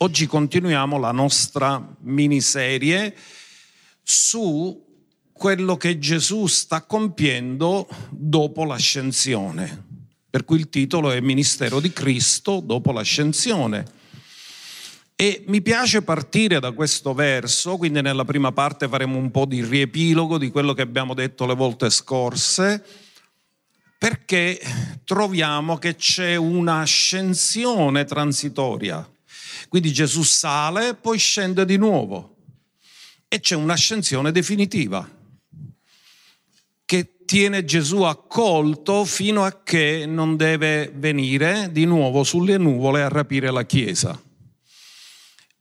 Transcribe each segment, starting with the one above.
Oggi continuiamo la nostra miniserie su quello che Gesù sta compiendo dopo l'ascensione, per cui il titolo è Ministero di Cristo dopo l'ascensione. E mi piace partire da questo verso, quindi nella prima parte faremo un po' di riepilogo di quello che abbiamo detto le volte scorse, perché troviamo che c'è un'ascensione transitoria. Quindi Gesù sale, poi scende di nuovo e c'è un'ascensione definitiva che tiene Gesù accolto fino a che non deve venire di nuovo sulle nuvole a rapire la Chiesa.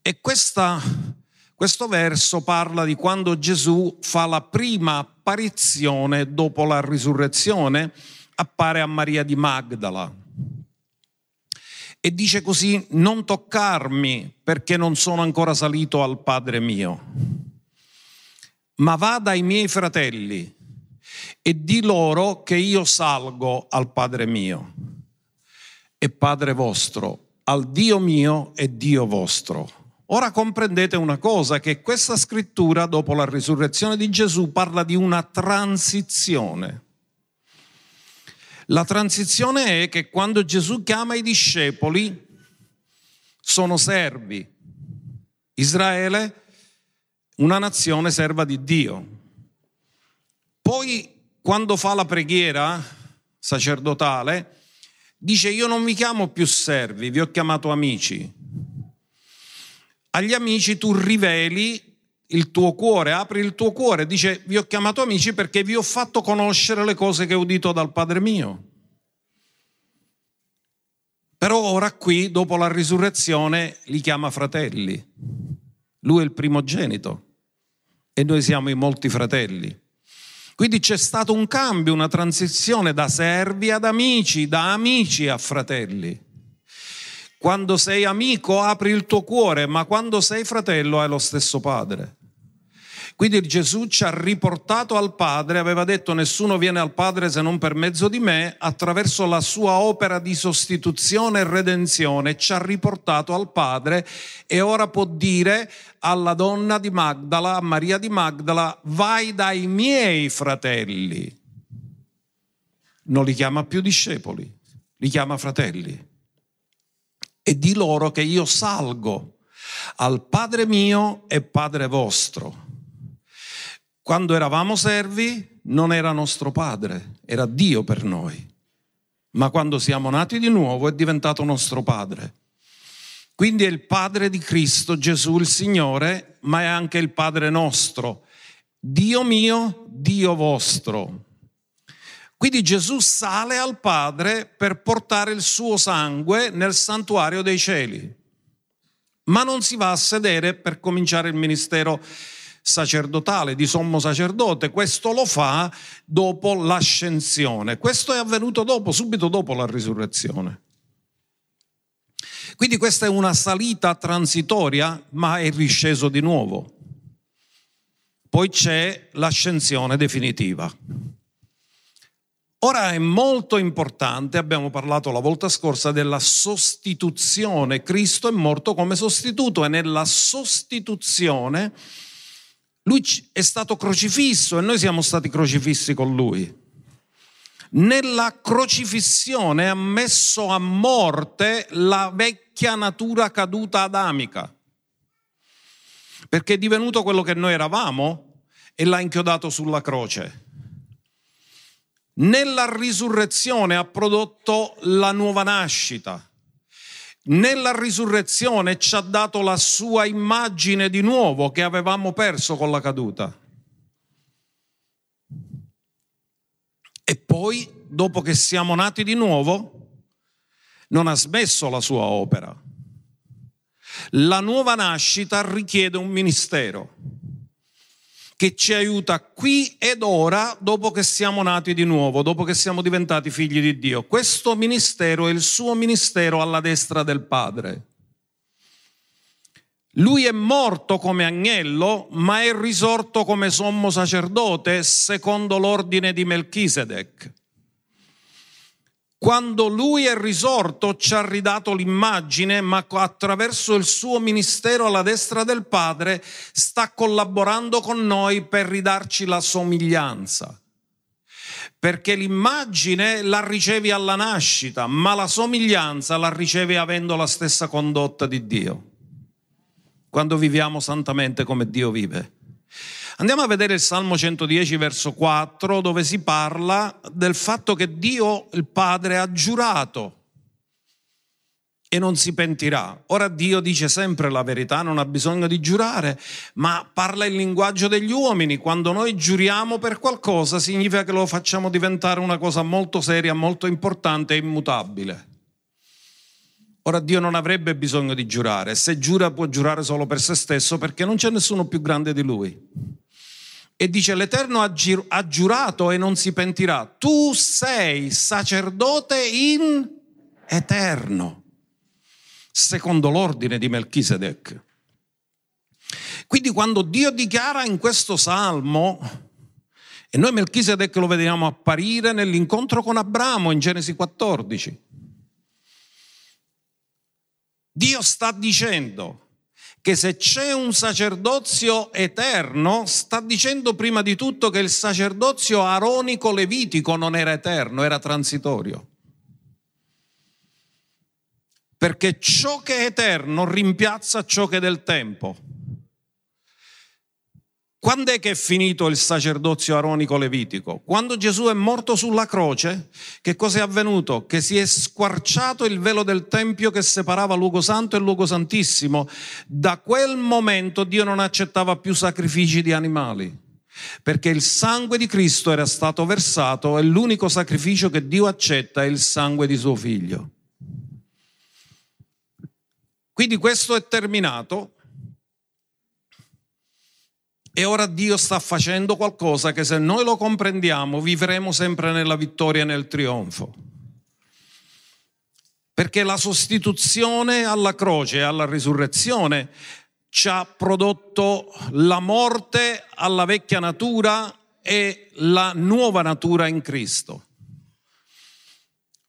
E questa, questo verso parla di quando Gesù fa la prima apparizione dopo la risurrezione, appare a Maria di Magdala. E dice così, non toccarmi perché non sono ancora salito al Padre mio, ma va dai miei fratelli e di loro che io salgo al Padre mio e Padre vostro, al Dio mio e Dio vostro. Ora comprendete una cosa, che questa scrittura, dopo la risurrezione di Gesù, parla di una transizione. La transizione è che quando Gesù chiama i discepoli, sono servi. Israele, una nazione serva di Dio. Poi, quando fa la preghiera sacerdotale, dice io non vi chiamo più servi, vi ho chiamato amici agli amici tu riveli il tuo cuore, apri il tuo cuore, dice vi ho chiamato amici perché vi ho fatto conoscere le cose che ho udito dal Padre mio. Però ora qui, dopo la risurrezione, li chiama fratelli. Lui è il primogenito e noi siamo i molti fratelli. Quindi c'è stato un cambio, una transizione da servi ad amici, da amici a fratelli. Quando sei amico apri il tuo cuore, ma quando sei fratello hai lo stesso padre. Quindi Gesù ci ha riportato al Padre, aveva detto nessuno viene al Padre se non per mezzo di me, attraverso la sua opera di sostituzione e redenzione ci ha riportato al Padre e ora può dire alla donna di Magdala, a Maria di Magdala, vai dai miei fratelli. Non li chiama più discepoli, li chiama fratelli e di loro che io salgo al Padre mio e Padre vostro. Quando eravamo servi non era nostro Padre, era Dio per noi. Ma quando siamo nati di nuovo è diventato nostro Padre. Quindi è il Padre di Cristo Gesù il Signore, ma è anche il Padre nostro. Dio mio, Dio vostro. Quindi Gesù sale al Padre per portare il suo sangue nel santuario dei cieli, ma non si va a sedere per cominciare il ministero sacerdotale di sommo sacerdote, questo lo fa dopo l'ascensione, questo è avvenuto dopo, subito dopo la risurrezione. Quindi questa è una salita transitoria, ma è risceso di nuovo. Poi c'è l'ascensione definitiva. Ora è molto importante, abbiamo parlato la volta scorsa della sostituzione, Cristo è morto come sostituto e nella sostituzione lui è stato crocifisso e noi siamo stati crocifissi con lui. Nella crocifissione ha messo a morte la vecchia natura caduta adamica, perché è divenuto quello che noi eravamo e l'ha inchiodato sulla croce nella risurrezione ha prodotto la nuova nascita. Nella risurrezione ci ha dato la sua immagine di nuovo che avevamo perso con la caduta. E poi, dopo che siamo nati di nuovo, non ha smesso la sua opera. La nuova nascita richiede un ministero che ci aiuta qui ed ora dopo che siamo nati di nuovo, dopo che siamo diventati figli di Dio. Questo ministero è il suo ministero alla destra del Padre. Lui è morto come agnello, ma è risorto come sommo sacerdote secondo l'ordine di Melchisedec. Quando lui è risorto ci ha ridato l'immagine, ma attraverso il suo ministero alla destra del Padre sta collaborando con noi per ridarci la somiglianza. Perché l'immagine la ricevi alla nascita, ma la somiglianza la ricevi avendo la stessa condotta di Dio. Quando viviamo santamente come Dio vive. Andiamo a vedere il Salmo 110 verso 4 dove si parla del fatto che Dio il Padre ha giurato e non si pentirà. Ora Dio dice sempre la verità, non ha bisogno di giurare, ma parla il linguaggio degli uomini. Quando noi giuriamo per qualcosa significa che lo facciamo diventare una cosa molto seria, molto importante e immutabile. Ora Dio non avrebbe bisogno di giurare, se giura può giurare solo per se stesso perché non c'è nessuno più grande di lui e dice l'Eterno ha giurato e non si pentirà, tu sei sacerdote in eterno, secondo l'ordine di Melchisedec. Quindi quando Dio dichiara in questo salmo, e noi Melchisedec lo vediamo apparire nell'incontro con Abramo in Genesi 14, Dio sta dicendo, che se c'è un sacerdozio eterno, sta dicendo prima di tutto che il sacerdozio aronico levitico non era eterno, era transitorio. Perché ciò che è eterno rimpiazza ciò che è del tempo. Quando è che è finito il sacerdozio aronico levitico? Quando Gesù è morto sulla croce, che cosa è avvenuto? Che si è squarciato il velo del Tempio che separava luogo santo e luogo santissimo. Da quel momento Dio non accettava più sacrifici di animali, perché il sangue di Cristo era stato versato e l'unico sacrificio che Dio accetta è il sangue di suo figlio. Quindi questo è terminato e ora Dio sta facendo qualcosa che se noi lo comprendiamo vivremo sempre nella vittoria e nel trionfo. Perché la sostituzione alla croce e alla risurrezione ci ha prodotto la morte alla vecchia natura e la nuova natura in Cristo.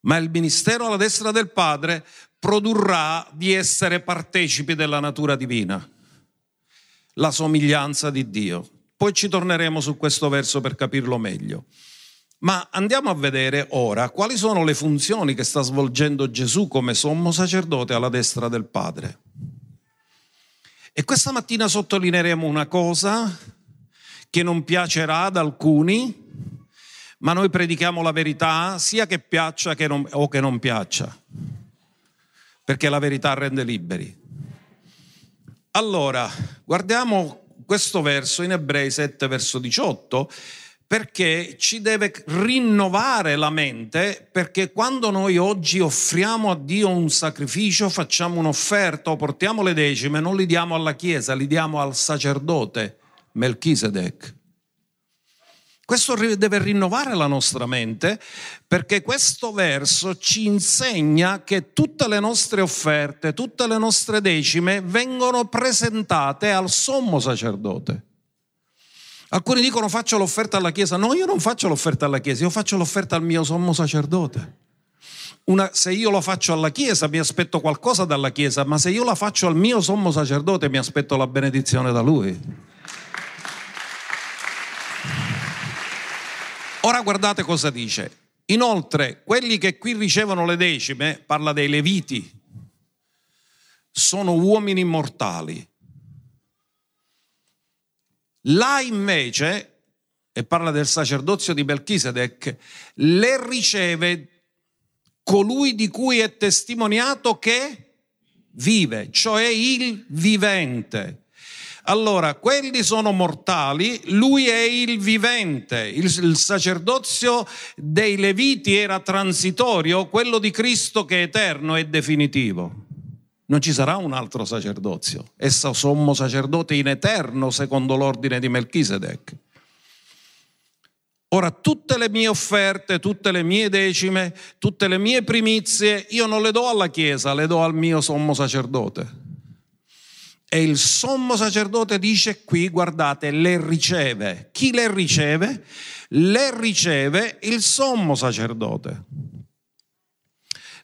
Ma il ministero alla destra del Padre produrrà di essere partecipi della natura divina la somiglianza di Dio. Poi ci torneremo su questo verso per capirlo meglio. Ma andiamo a vedere ora quali sono le funzioni che sta svolgendo Gesù come sommo sacerdote alla destra del Padre. E questa mattina sottolineeremo una cosa che non piacerà ad alcuni, ma noi predichiamo la verità sia che piaccia che non, o che non piaccia, perché la verità rende liberi. Allora, guardiamo questo verso in Ebrei 7, verso 18, perché ci deve rinnovare la mente, perché quando noi oggi offriamo a Dio un sacrificio, facciamo un'offerta o portiamo le decime, non li diamo alla Chiesa, li diamo al sacerdote Melchisedec. Questo deve rinnovare la nostra mente perché questo verso ci insegna che tutte le nostre offerte, tutte le nostre decime vengono presentate al sommo sacerdote. Alcuni dicono faccio l'offerta alla Chiesa. No, io non faccio l'offerta alla Chiesa, io faccio l'offerta al mio sommo sacerdote. Una, se io lo faccio alla Chiesa mi aspetto qualcosa dalla Chiesa, ma se io la faccio al mio sommo sacerdote mi aspetto la benedizione da lui. Ora guardate cosa dice. Inoltre, quelli che qui ricevono le decime, parla dei leviti, sono uomini mortali. Là invece, e parla del sacerdozio di Melchisedec, le riceve colui di cui è testimoniato che vive, cioè il vivente. Allora, quelli sono mortali, lui è il vivente, il, il, sacerdozio dei Leviti era transitorio, quello di Cristo che è eterno e definitivo. Non ci sarà un altro sacerdozio, esso sommo sacerdote in eterno secondo l'ordine di Melchisedec. Ora, tutte le mie offerte, tutte le mie decime, tutte le mie primizie, io non le do alla Chiesa, le do al mio sommo sacerdote. E il sommo sacerdote dice qui, guardate, le riceve. Chi le riceve? Le riceve il sommo sacerdote.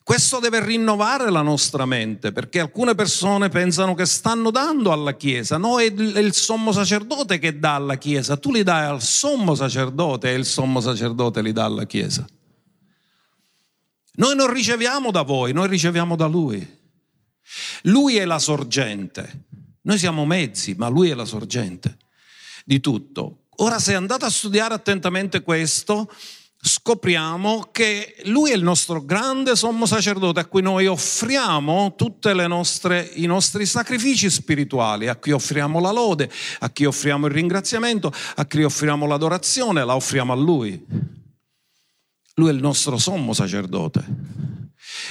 Questo deve rinnovare la nostra mente, perché alcune persone pensano che stanno dando alla Chiesa, no, è il sommo sacerdote che dà alla Chiesa, tu li dai al sommo sacerdote e il sommo sacerdote li dà alla Chiesa. Noi non riceviamo da voi, noi riceviamo da Lui. Lui è la sorgente, noi siamo mezzi, ma Lui è la sorgente di tutto. Ora, se andate a studiare attentamente questo, scopriamo che lui è il nostro grande sommo sacerdote a cui noi offriamo tutti i nostri sacrifici spirituali, a cui offriamo la lode, a chi offriamo il ringraziamento, a chi offriamo l'adorazione, la offriamo a lui. Lui è il nostro sommo sacerdote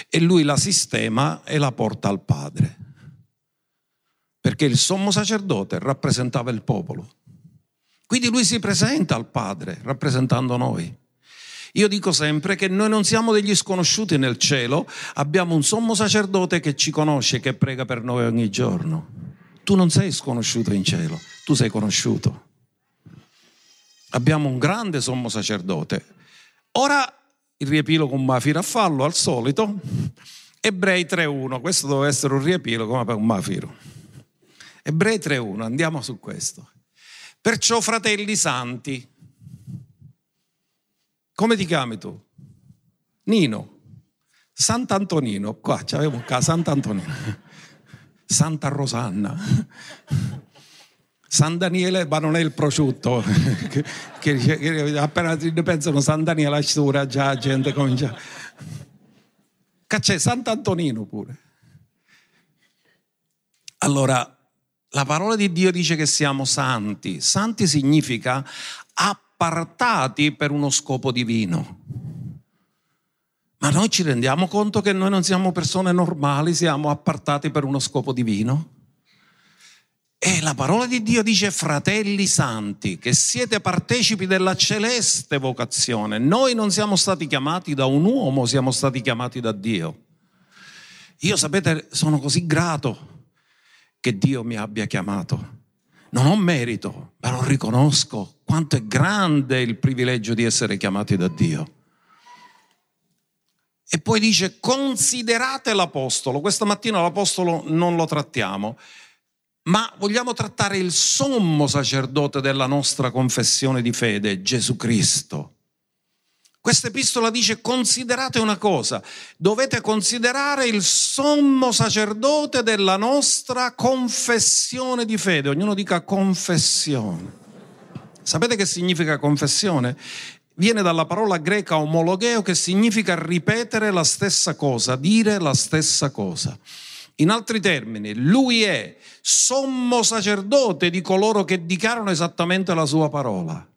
e lui la sistema e la porta al Padre. Perché il sommo sacerdote rappresentava il popolo. Quindi lui si presenta al Padre rappresentando noi. Io dico sempre che noi non siamo degli sconosciuti nel cielo, abbiamo un sommo sacerdote che ci conosce, che prega per noi ogni giorno. Tu non sei sconosciuto in cielo, tu sei conosciuto. Abbiamo un grande sommo sacerdote. Ora il riepilogo un mafiro a fallo al solito. Ebrei 3.1, questo doveva essere un riepilogo ma per un mafiro. Ebrei 3.1, andiamo su questo. Perciò fratelli santi, come ti chiami tu? Nino. Sant'Antonino, qua c'avevo qua Sant'Antonino. Santa Rosanna. San Daniele, ma non è il prosciutto, che, che, che appena pensano San Daniele, la già la gente comincia. C'è Sant'Antonino pure. Allora, la parola di Dio dice che siamo santi. Santi significa appartati per uno scopo divino. Ma noi ci rendiamo conto che noi non siamo persone normali, siamo appartati per uno scopo divino? E la parola di Dio dice, fratelli santi, che siete partecipi della celeste vocazione. Noi non siamo stati chiamati da un uomo, siamo stati chiamati da Dio. Io sapete, sono così grato che Dio mi abbia chiamato non ho merito, però riconosco quanto è grande il privilegio di essere chiamati da Dio. E poi dice considerate l'Apostolo. Questa mattina l'Apostolo non lo trattiamo, ma vogliamo trattare il sommo sacerdote della nostra confessione di fede, Gesù Cristo. Questa epistola dice considerate una cosa, dovete considerare il sommo sacerdote della nostra confessione di fede. Ognuno dica confessione. Sapete che significa confessione? Viene dalla parola greca omologheo che significa ripetere la stessa cosa, dire la stessa cosa. In altri termini, lui è sommo sacerdote di coloro che dichiarano esattamente la sua parola.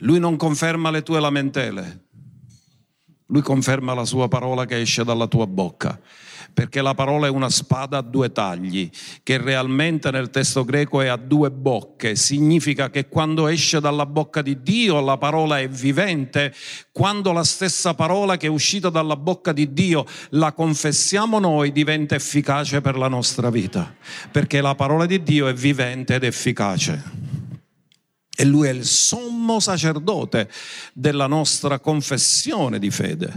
Lui non conferma le tue lamentele, lui conferma la sua parola che esce dalla tua bocca, perché la parola è una spada a due tagli, che realmente nel testo greco è a due bocche, significa che quando esce dalla bocca di Dio la parola è vivente, quando la stessa parola che è uscita dalla bocca di Dio la confessiamo noi diventa efficace per la nostra vita, perché la parola di Dio è vivente ed efficace. E lui è il sommo sacerdote della nostra confessione di fede.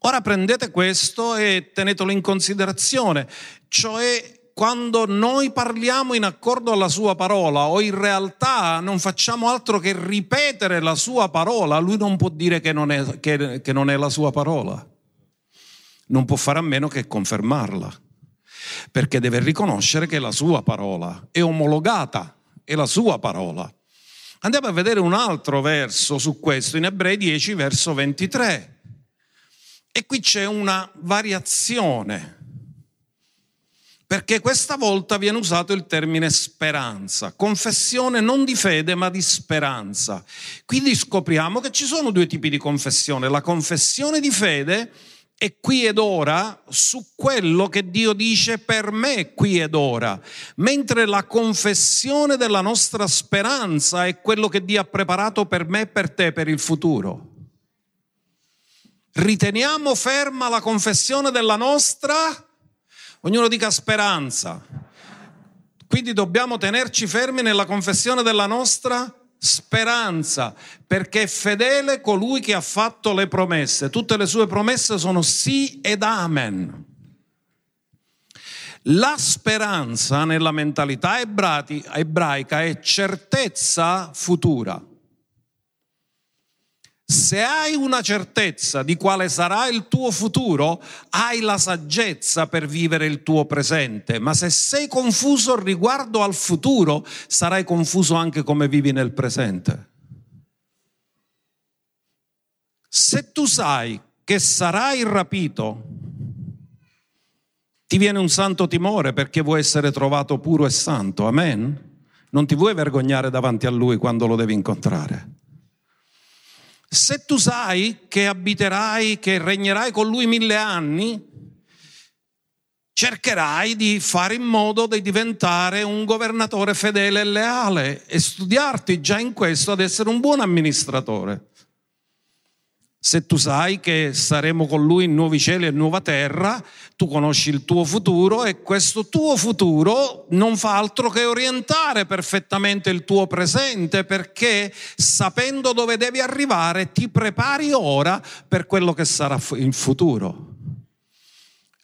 Ora prendete questo e tenetelo in considerazione, cioè quando noi parliamo in accordo alla sua parola o in realtà non facciamo altro che ripetere la sua parola, lui non può dire che non è, che, che non è la sua parola. Non può fare a meno che confermarla, perché deve riconoscere che la sua parola è omologata è la sua parola. Andiamo a vedere un altro verso su questo, in Ebrei 10, verso 23. E qui c'è una variazione, perché questa volta viene usato il termine speranza, confessione non di fede ma di speranza. Quindi scopriamo che ci sono due tipi di confessione, la confessione di fede e qui ed ora su quello che Dio dice per me qui ed ora, mentre la confessione della nostra speranza è quello che Dio ha preparato per me e per te per il futuro. Riteniamo ferma la confessione della nostra, ognuno dica speranza. Quindi dobbiamo tenerci fermi nella confessione della nostra speranza, perché è fedele colui che ha fatto le promesse. Tutte le sue promesse sono sì ed amen. La speranza nella mentalità ebraica è certezza futura. Se hai una certezza di quale sarà il tuo futuro, hai la saggezza per vivere il tuo presente, ma se sei confuso riguardo al futuro, sarai confuso anche come vivi nel presente. Se tu sai che sarai rapito, ti viene un santo timore perché vuoi essere trovato puro e santo, amen? Non ti vuoi vergognare davanti a lui quando lo devi incontrare. Se tu sai che abiterai, che regnerai con lui mille anni, cercherai di fare in modo di diventare un governatore fedele e leale e studiarti già in questo ad essere un buon amministratore se tu sai che saremo con lui in nuovi cieli e nuova terra, tu conosci il tuo futuro e questo tuo futuro non fa altro che orientare perfettamente il tuo presente perché sapendo dove devi arrivare ti prepari ora per quello che sarà il futuro.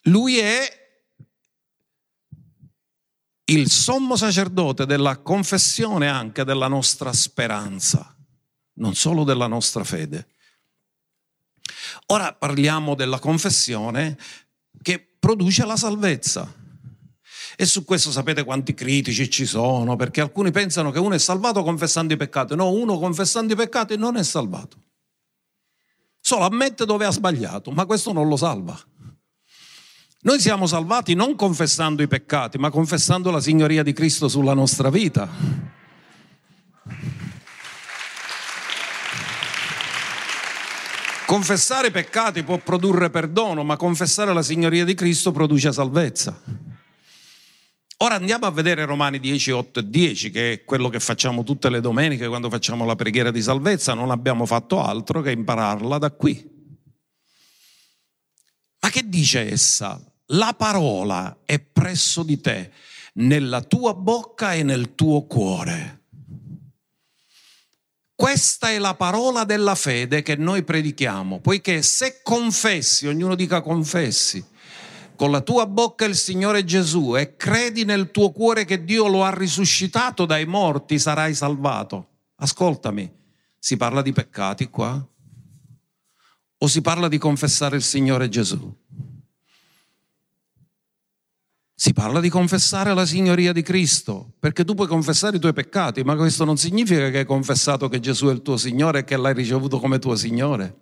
Lui è il sommo sacerdote della confessione anche della nostra speranza, non solo della nostra fede. Ora parliamo della confessione che produce la salvezza. E su questo sapete quanti critici ci sono, perché alcuni pensano che uno è salvato confessando i peccati. No, uno confessando i peccati non è salvato. Solo ammette dove ha sbagliato, ma questo non lo salva. Noi siamo salvati non confessando i peccati, ma confessando la signoria di Cristo sulla nostra vita. Confessare peccati può produrre perdono, ma confessare la signoria di Cristo produce salvezza. Ora andiamo a vedere Romani 10, 8 e 10, che è quello che facciamo tutte le domeniche quando facciamo la preghiera di salvezza, non abbiamo fatto altro che impararla da qui. Ma che dice essa? La parola è presso di te, nella tua bocca e nel tuo cuore. Questa è la parola della fede che noi predichiamo, poiché se confessi, ognuno dica confessi, con la tua bocca il Signore Gesù e credi nel tuo cuore che Dio lo ha risuscitato dai morti, sarai salvato. Ascoltami, si parla di peccati qua? O si parla di confessare il Signore Gesù? Si parla di confessare la signoria di Cristo, perché tu puoi confessare i tuoi peccati, ma questo non significa che hai confessato che Gesù è il tuo Signore e che l'hai ricevuto come tuo Signore.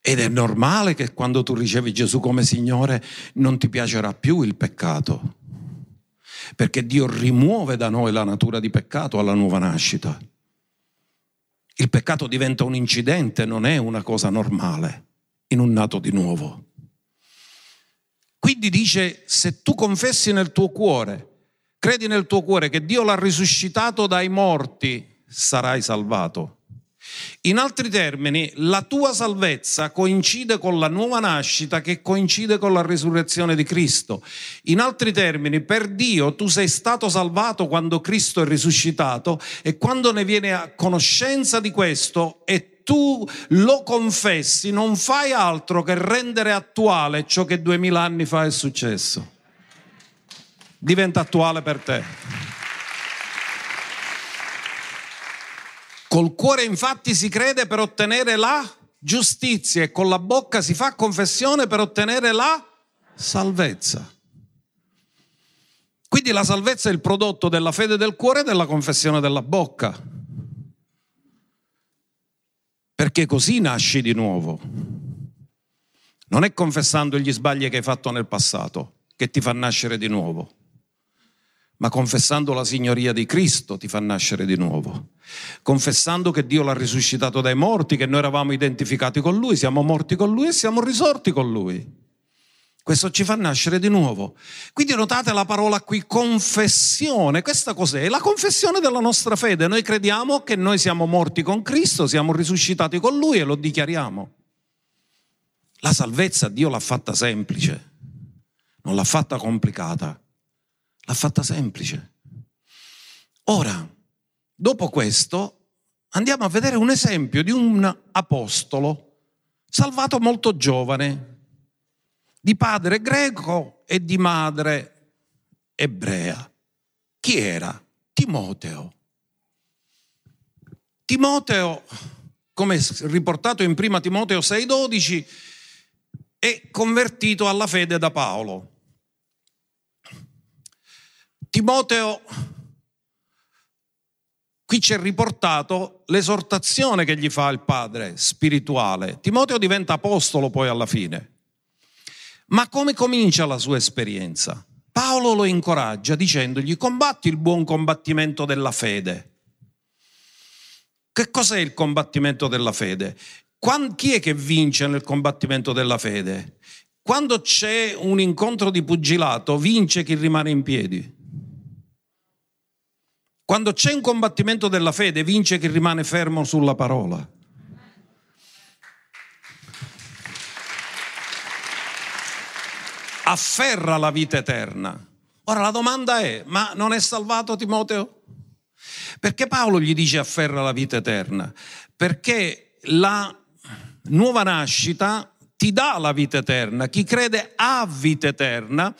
Ed è normale che quando tu ricevi Gesù come Signore non ti piacerà più il peccato, perché Dio rimuove da noi la natura di peccato alla nuova nascita. Il peccato diventa un incidente, non è una cosa normale in un nato di nuovo. Quindi dice, se tu confessi nel tuo cuore, credi nel tuo cuore che Dio l'ha risuscitato dai morti, sarai salvato. In altri termini, la tua salvezza coincide con la nuova nascita che coincide con la risurrezione di Cristo. In altri termini, per Dio tu sei stato salvato quando Cristo è risuscitato e quando ne viene a conoscenza di questo è tu lo confessi, non fai altro che rendere attuale ciò che duemila anni fa è successo. Diventa attuale per te. Col cuore infatti si crede per ottenere la giustizia e con la bocca si fa confessione per ottenere la salvezza. Quindi la salvezza è il prodotto della fede del cuore e della confessione della bocca perché così nasci di nuovo. Non è confessando gli sbagli che hai fatto nel passato che ti fa nascere di nuovo, ma confessando la signoria di Cristo ti fa nascere di nuovo. Confessando che Dio l'ha risuscitato dai morti, che noi eravamo identificati con Lui, siamo morti con Lui e siamo risorti con Lui. Questo ci fa nascere di nuovo. Quindi notate la parola qui, confessione. Questa cos'è? È la confessione della nostra fede. Noi crediamo che noi siamo morti con Cristo, siamo risuscitati con Lui e lo dichiariamo. La salvezza Dio l'ha fatta semplice, non l'ha fatta complicata, l'ha fatta semplice. Ora, Dopo questo andiamo a vedere un esempio di un apostolo salvato molto giovane, di padre greco e di madre ebrea. Chi era? Timoteo. Timoteo, come riportato in prima Timoteo 6,12, è convertito alla fede da Paolo. Timoteo, qui c'è riportato l'esortazione che gli fa il padre spirituale. Timoteo diventa apostolo poi alla fine. Ma come comincia la sua esperienza? Paolo lo incoraggia dicendogli combatti il buon combattimento della fede. Che cos'è il combattimento della fede? chi è che vince nel combattimento della fede? Quando c'è un incontro di pugilato, vince chi rimane in piedi. Quando c'è un combattimento della fede, vince chi rimane fermo sulla parola. Afferra la vita eterna. Ora la domanda è, ma non è salvato Timoteo? Perché Paolo gli dice afferra la vita eterna? Perché la nuova nascita ti dà la vita eterna. Chi crede ha vita eterna,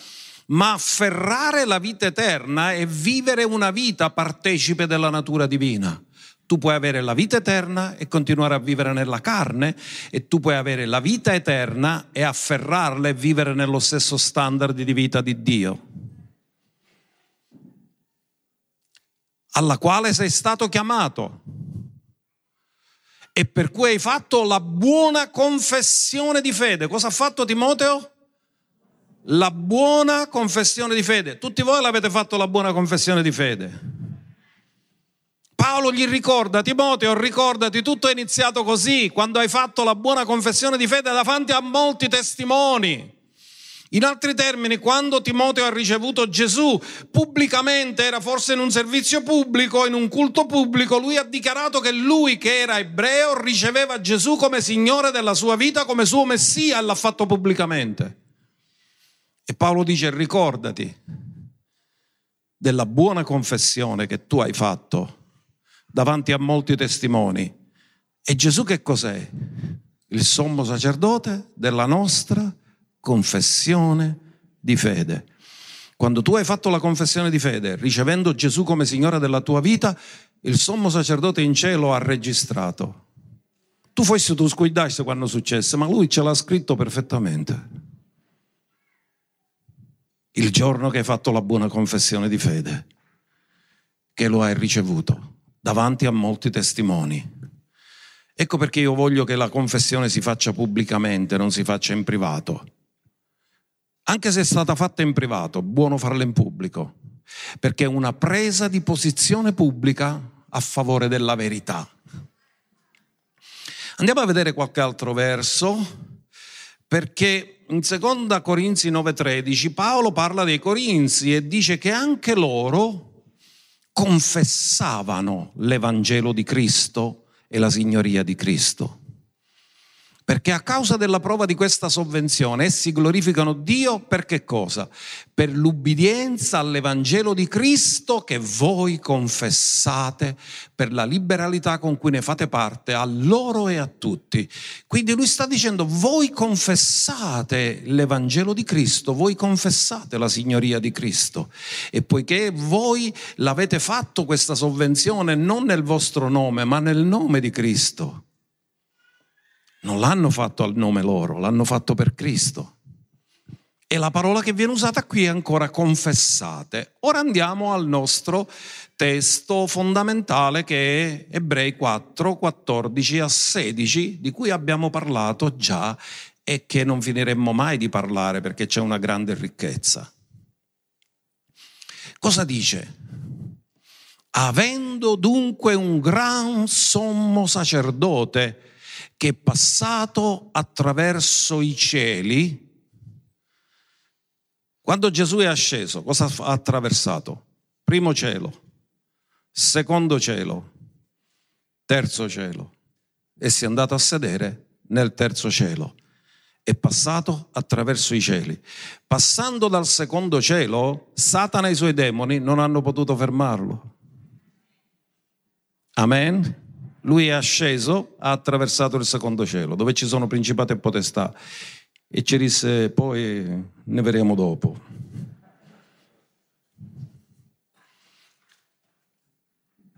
ma afferrare la vita eterna è vivere una vita partecipe della natura divina. Tu puoi avere la vita eterna e continuare a vivere nella carne e tu puoi avere la vita eterna e afferrarla e vivere nello stesso standard di vita di Dio. alla quale sei stato chiamato e per cui hai fatto la buona confessione di fede. Cosa ha fatto Timoteo? La buona confessione di fede. Tutti voi l'avete fatto la buona confessione di fede. Paolo gli ricorda, Timoteo, ricordati, tutto è iniziato così, quando hai fatto la buona confessione di fede davanti a molti testimoni. In altri termini, quando Timoteo ha ricevuto Gesù pubblicamente, era forse in un servizio pubblico, in un culto pubblico, lui ha dichiarato che lui che era ebreo riceveva Gesù come Signore della sua vita, come suo Messia e l'ha fatto pubblicamente. E Paolo dice ricordati della buona confessione che tu hai fatto davanti a molti testimoni. E Gesù che cos'è? Il sommo sacerdote della nostra confessione di fede. Quando tu hai fatto la confessione di fede, ricevendo Gesù come Signore della tua vita, il sommo sacerdote in cielo ha registrato. Tu forse tu scuidassi quando successe, ma lui ce l'ha scritto perfettamente. Il giorno che hai fatto la buona confessione di fede, che lo hai ricevuto davanti a molti testimoni. Ecco perché io voglio che la confessione si faccia pubblicamente, non si faccia in privato anche se è stata fatta in privato, buono farla in pubblico, perché è una presa di posizione pubblica a favore della verità. Andiamo a vedere qualche altro verso, perché in 2 Corinzi 9:13 Paolo parla dei Corinzi e dice che anche loro confessavano l'Evangelo di Cristo e la signoria di Cristo perché a causa della prova di questa sovvenzione essi glorificano Dio per che cosa? Per l'ubbidienza all'Evangelo di Cristo che voi confessate, per la liberalità con cui ne fate parte a loro e a tutti. Quindi lui sta dicendo voi confessate l'Evangelo di Cristo, voi confessate la signoria di Cristo e poiché voi l'avete fatto questa sovvenzione non nel vostro nome ma nel nome di Cristo non l'hanno fatto al nome loro, l'hanno fatto per Cristo. E la parola che viene usata qui è ancora confessate. Ora andiamo al nostro testo fondamentale che è Ebrei 4, 14 a 16, di cui abbiamo parlato già e che non finiremmo mai di parlare perché c'è una grande ricchezza. Cosa dice? Avendo dunque un gran sommo sacerdote, che passato attraverso i cieli. Quando Gesù è asceso, cosa ha attraversato? Primo cielo, secondo cielo, terzo cielo e si è andato a sedere nel terzo cielo. È passato attraverso i cieli. Passando dal secondo cielo, Satana e i suoi demoni non hanno potuto fermarlo. Amen. Lui è asceso, ha attraversato il secondo cielo, dove ci sono principati e potestà. E ci disse, poi ne vedremo dopo.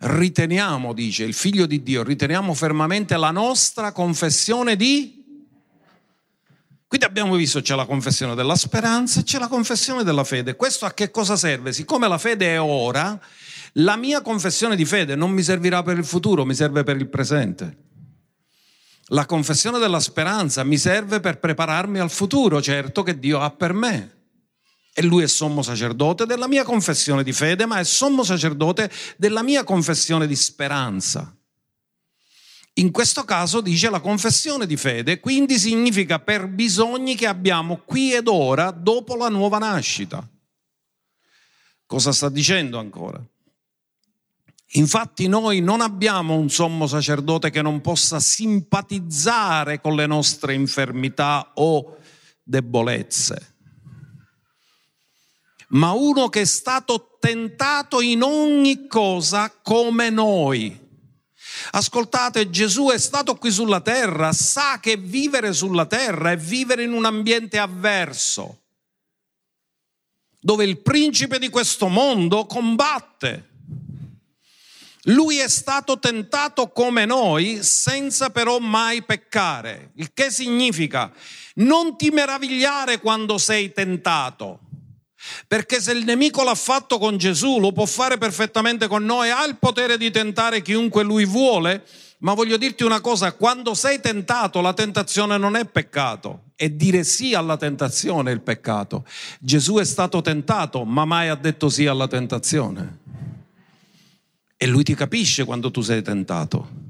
Riteniamo, dice il figlio di Dio, riteniamo fermamente la nostra confessione di... Quindi abbiamo visto c'è la confessione della speranza c'è la confessione della fede. Questo a che cosa serve? Siccome la fede è ora, la mia confessione di fede non mi servirà per il futuro, mi serve per il presente. La confessione della speranza mi serve per prepararmi al futuro, certo, che Dio ha per me. E lui è sommo sacerdote della mia confessione di fede, ma è sommo sacerdote della mia confessione di speranza. In questo caso dice la confessione di fede, quindi significa per bisogni che abbiamo qui ed ora dopo la nuova nascita. Cosa sta dicendo ancora? Infatti noi non abbiamo un sommo sacerdote che non possa simpatizzare con le nostre infermità o debolezze, ma uno che è stato tentato in ogni cosa come noi. Ascoltate, Gesù è stato qui sulla terra, sa che vivere sulla terra è vivere in un ambiente avverso, dove il principe di questo mondo combatte lui è stato tentato come noi senza però mai peccare, il che significa non ti meravigliare quando sei tentato, perché se il nemico l'ha fatto con Gesù, lo può fare perfettamente con noi, ha il potere di tentare chiunque lui vuole, ma voglio dirti una cosa, quando sei tentato la tentazione non è peccato, e dire sì alla tentazione è il peccato. Gesù è stato tentato, ma mai ha detto sì alla tentazione. E lui ti capisce quando tu sei tentato.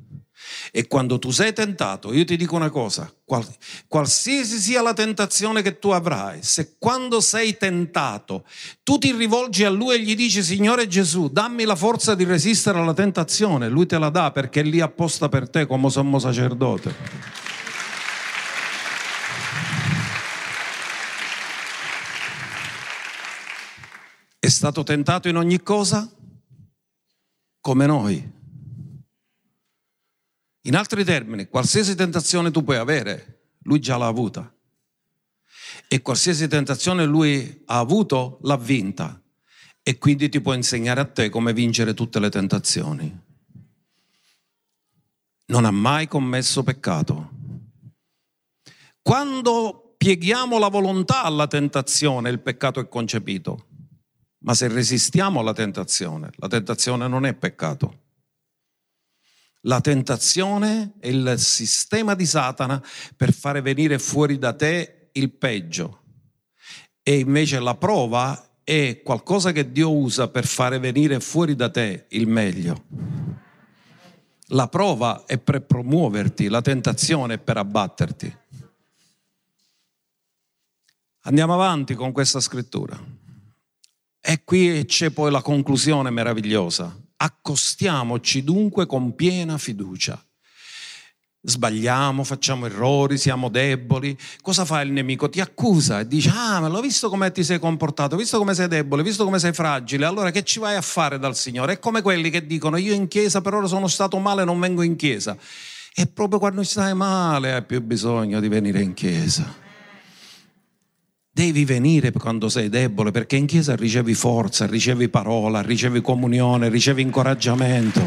E quando tu sei tentato, io ti dico una cosa, qual, qualsiasi sia la tentazione che tu avrai, se quando sei tentato tu ti rivolgi a lui e gli dici Signore Gesù, dammi la forza di resistere alla tentazione, lui te la dà perché è lì apposta per te come sommo sacerdote. È stato tentato in ogni cosa? Come noi. In altri termini, qualsiasi tentazione tu puoi avere, lui già l'ha avuta. E qualsiasi tentazione lui ha avuto, l'ha vinta. E quindi ti può insegnare a te come vincere tutte le tentazioni. Non ha mai commesso peccato. Quando pieghiamo la volontà alla tentazione, il peccato è concepito. Ma se resistiamo alla tentazione, la tentazione non è peccato. La tentazione è il sistema di Satana per fare venire fuori da te il peggio. E invece la prova è qualcosa che Dio usa per fare venire fuori da te il meglio. La prova è per promuoverti, la tentazione è per abbatterti. Andiamo avanti con questa scrittura. E qui c'è poi la conclusione meravigliosa. Accostiamoci dunque con piena fiducia. Sbagliamo, facciamo errori, siamo deboli. Cosa fa il nemico? Ti accusa e dice: Ah, ma l'ho visto come ti sei comportato, visto come sei debole, visto come sei fragile. Allora che ci vai a fare dal Signore? È come quelli che dicono: Io in chiesa per ora sono stato male, non vengo in chiesa. E proprio quando stai male hai più bisogno di venire in chiesa. Devi venire quando sei debole perché in chiesa ricevi forza, ricevi parola, ricevi comunione, ricevi incoraggiamento.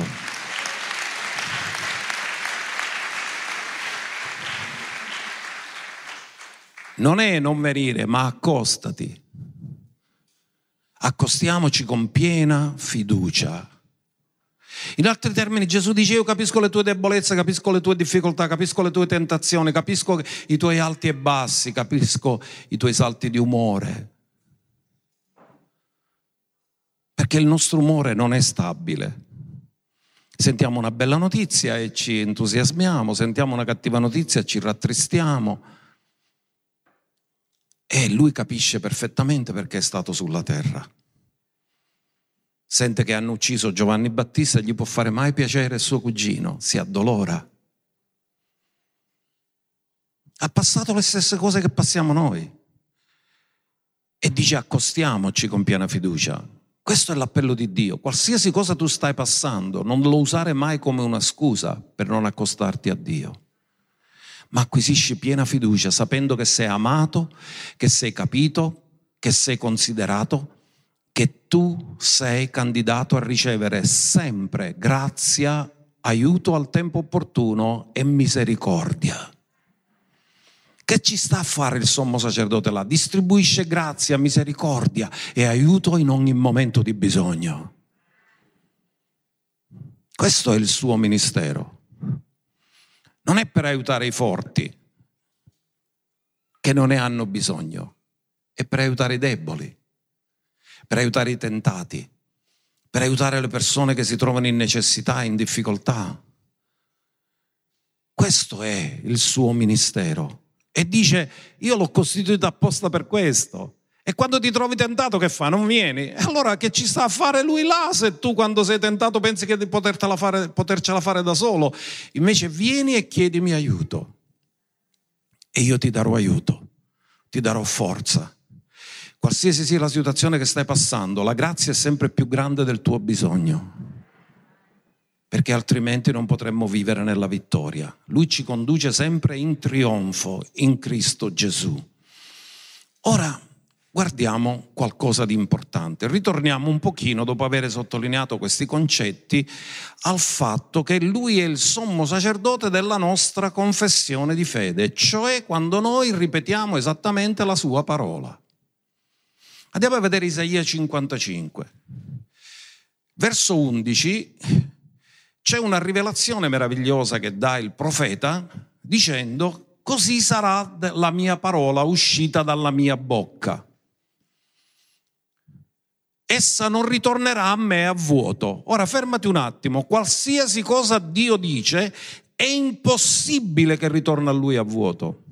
Non è non venire, ma accostati. Accostiamoci con piena fiducia in altri termini Gesù dice io capisco le tue debolezze, capisco le tue difficoltà, capisco le tue tentazioni, capisco i tuoi alti e bassi, capisco i tuoi salti di umore. Perché il nostro umore non è stabile. Sentiamo una bella notizia e ci entusiasmiamo, sentiamo una cattiva notizia e ci rattristiamo. E lui capisce perfettamente perché è stato sulla terra sente che hanno ucciso Giovanni Battista, gli può fare mai piacere suo cugino, si addolora. Ha passato le stesse cose che passiamo noi. E dice accostiamoci con piena fiducia. Questo è l'appello di Dio. Qualsiasi cosa tu stai passando, non lo usare mai come una scusa per non accostarti a Dio. Ma acquisisci piena fiducia sapendo che sei amato, che sei capito, che sei considerato, che tu sei candidato a ricevere sempre grazia, aiuto al tempo opportuno e misericordia. Che ci sta a fare il sommo sacerdote là? Distribuisce grazia, misericordia e aiuto in ogni momento di bisogno. Questo è il suo ministero. Non è per aiutare i forti che non ne hanno bisogno, è per aiutare i deboli, per aiutare i tentati, per aiutare le persone che si trovano in necessità, in difficoltà. Questo è il suo ministero e dice io l'ho costituito apposta per questo. E quando ti trovi tentato che fa? Non vieni? E allora che ci sta a fare lui là se tu quando sei tentato pensi di fare, potercela fare da solo? Invece vieni e chiedimi aiuto e io ti darò aiuto, ti darò forza. Qualsiasi sia la situazione che stai passando, la grazia è sempre più grande del tuo bisogno perché altrimenti non potremmo vivere nella vittoria. Lui ci conduce sempre in trionfo in Cristo Gesù. Ora guardiamo qualcosa di importante. Ritorniamo un pochino, dopo aver sottolineato questi concetti, al fatto che lui è il sommo sacerdote della nostra confessione di fede, cioè quando noi ripetiamo esattamente la sua parola. Andiamo a vedere Isaia 55. Verso 11 c'è una rivelazione meravigliosa che dà il profeta dicendo così sarà la mia parola uscita dalla mia bocca. Essa non ritornerà a me a vuoto. Ora fermati un attimo, qualsiasi cosa Dio dice è impossibile che ritorni a lui a vuoto.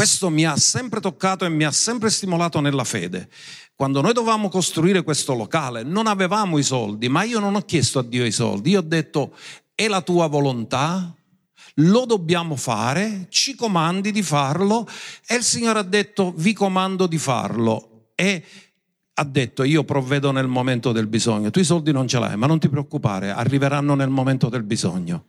Questo mi ha sempre toccato e mi ha sempre stimolato nella fede. Quando noi dovevamo costruire questo locale non avevamo i soldi, ma io non ho chiesto a Dio i soldi, io ho detto è la tua volontà, lo dobbiamo fare, ci comandi di farlo? E il Signore ha detto vi comando di farlo. E ha detto io provvedo nel momento del bisogno, tu i soldi non ce l'hai, ma non ti preoccupare, arriveranno nel momento del bisogno.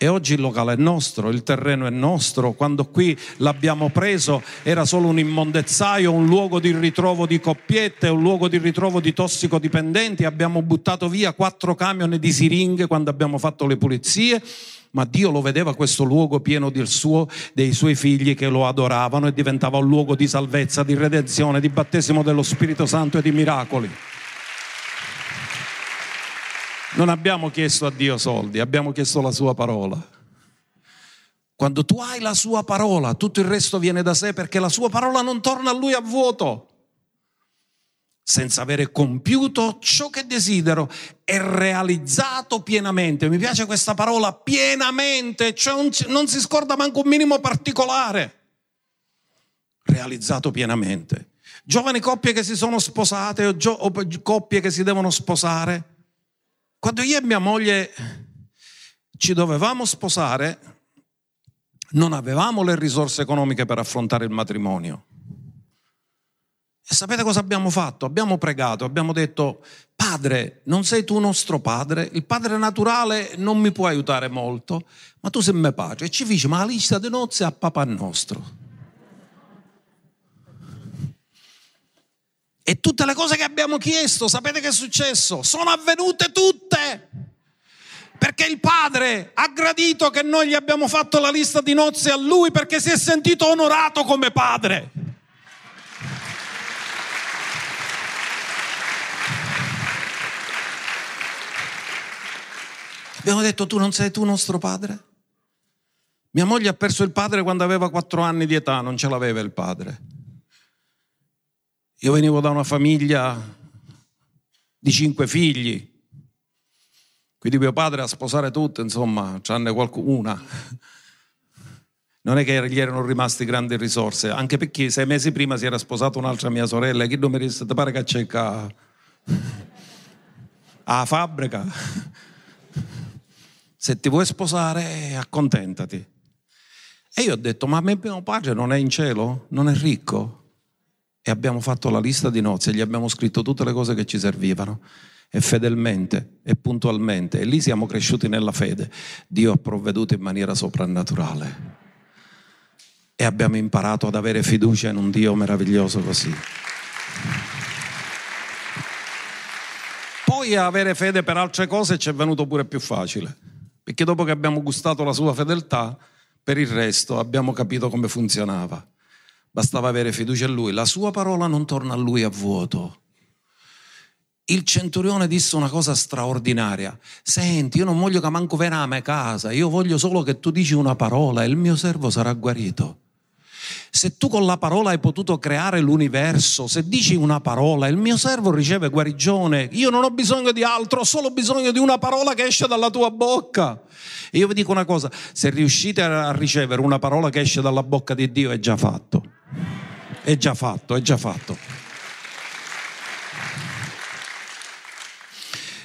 E oggi il locale è nostro, il terreno è nostro. Quando qui l'abbiamo preso era solo un immondezzaio, un luogo di ritrovo di coppiette, un luogo di ritrovo di tossicodipendenti. Abbiamo buttato via quattro camion di siringhe quando abbiamo fatto le pulizie. Ma Dio lo vedeva questo luogo pieno suo, dei suoi figli che lo adoravano e diventava un luogo di salvezza, di redenzione, di battesimo dello Spirito Santo e di miracoli. Non abbiamo chiesto a Dio soldi, abbiamo chiesto la sua parola. Quando tu hai la sua parola, tutto il resto viene da sé perché la sua parola non torna a lui a vuoto. Senza avere compiuto ciò che desidero e realizzato pienamente. Mi piace questa parola pienamente, cioè non si scorda manco un minimo particolare. Realizzato pienamente. Giovani coppie che si sono sposate o, gio- o coppie che si devono sposare quando io e mia moglie ci dovevamo sposare, non avevamo le risorse economiche per affrontare il matrimonio. E sapete cosa abbiamo fatto? Abbiamo pregato, abbiamo detto, padre, non sei tu nostro padre, il padre naturale non mi può aiutare molto, ma tu sei mio padre. E ci dice, ma la lista di nozze a papà nostro. E tutte le cose che abbiamo chiesto, sapete che è successo? Sono avvenute tutte. Perché il padre ha gradito che noi gli abbiamo fatto la lista di nozze a lui perché si è sentito onorato come padre. Abbiamo detto tu non sei tu nostro padre? Mia moglie ha perso il padre quando aveva quattro anni di età, non ce l'aveva il padre. Io venivo da una famiglia di cinque figli, quindi mio padre a sposare tutte, insomma, tranne qualcuna. Non è che gli erano rimasti grandi risorse, anche perché sei mesi prima si era sposata un'altra mia sorella e chi non mi disse, ti pare che c'è a fabbrica. Se ti vuoi sposare, accontentati. E io ho detto, ma mio padre non è in cielo? Non è ricco? E abbiamo fatto la lista di nozze, gli abbiamo scritto tutte le cose che ci servivano. E fedelmente e puntualmente, e lì siamo cresciuti nella fede, Dio ha provveduto in maniera soprannaturale. E abbiamo imparato ad avere fiducia in un Dio meraviglioso così. Poi avere fede per altre cose ci è venuto pure più facile, perché dopo che abbiamo gustato la sua fedeltà, per il resto abbiamo capito come funzionava. Bastava avere fiducia in lui. La sua parola non torna a lui a vuoto. Il centurione disse una cosa straordinaria. Senti, io non voglio che manco venga a me casa, io voglio solo che tu dici una parola e il mio servo sarà guarito. Se tu con la parola hai potuto creare l'universo, se dici una parola, il mio servo riceve guarigione. Io non ho bisogno di altro, ho solo bisogno di una parola che esce dalla tua bocca. E io vi dico una cosa, se riuscite a ricevere una parola che esce dalla bocca di Dio è già fatto. È già fatto, è già fatto.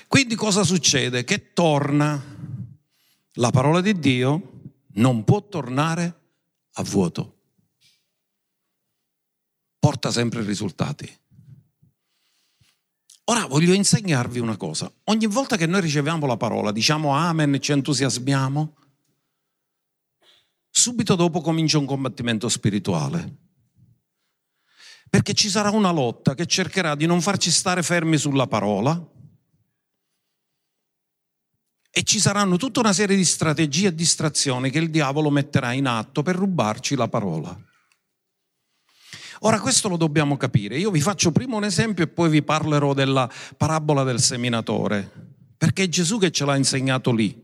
Quindi cosa succede? Che torna la parola di Dio non può tornare a vuoto. Porta sempre risultati. Ora voglio insegnarvi una cosa. Ogni volta che noi riceviamo la parola, diciamo amen, ci entusiasmiamo, subito dopo comincia un combattimento spirituale. Perché ci sarà una lotta che cercherà di non farci stare fermi sulla parola e ci saranno tutta una serie di strategie e distrazioni che il diavolo metterà in atto per rubarci la parola. Ora questo lo dobbiamo capire. Io vi faccio prima un esempio e poi vi parlerò della parabola del seminatore, perché è Gesù che ce l'ha insegnato lì.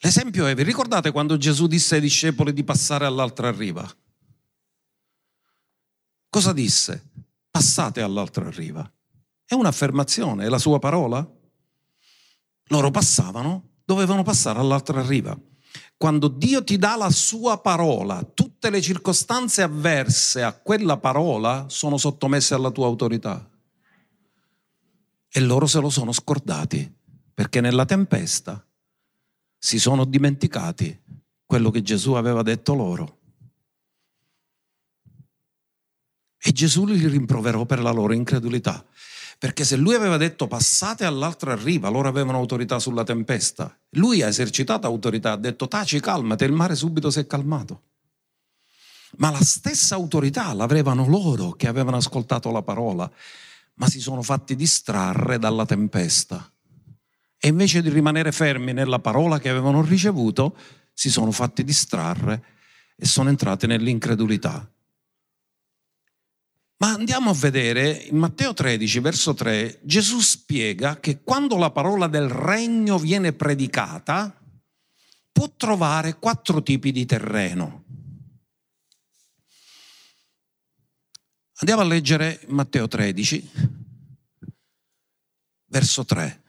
L'esempio è, vi ricordate quando Gesù disse ai discepoli di passare all'altra riva? Cosa disse? Passate all'altra riva. È un'affermazione, è la sua parola. Loro passavano, dovevano passare all'altra riva. Quando Dio ti dà la sua parola, tutte le circostanze avverse a quella parola sono sottomesse alla tua autorità. E loro se lo sono scordati, perché nella tempesta si sono dimenticati quello che Gesù aveva detto loro. E Gesù li rimproverò per la loro incredulità. Perché se lui aveva detto passate all'altra riva, loro avevano autorità sulla tempesta. Lui ha esercitato autorità, ha detto taci, calmati, il mare subito si è calmato. Ma la stessa autorità l'avevano loro che avevano ascoltato la parola, ma si sono fatti distrarre dalla tempesta. E invece di rimanere fermi nella parola che avevano ricevuto, si sono fatti distrarre e sono entrati nell'incredulità. Ma andiamo a vedere in Matteo 13, verso 3, Gesù spiega che quando la parola del regno viene predicata, può trovare quattro tipi di terreno. Andiamo a leggere Matteo 13, verso 3.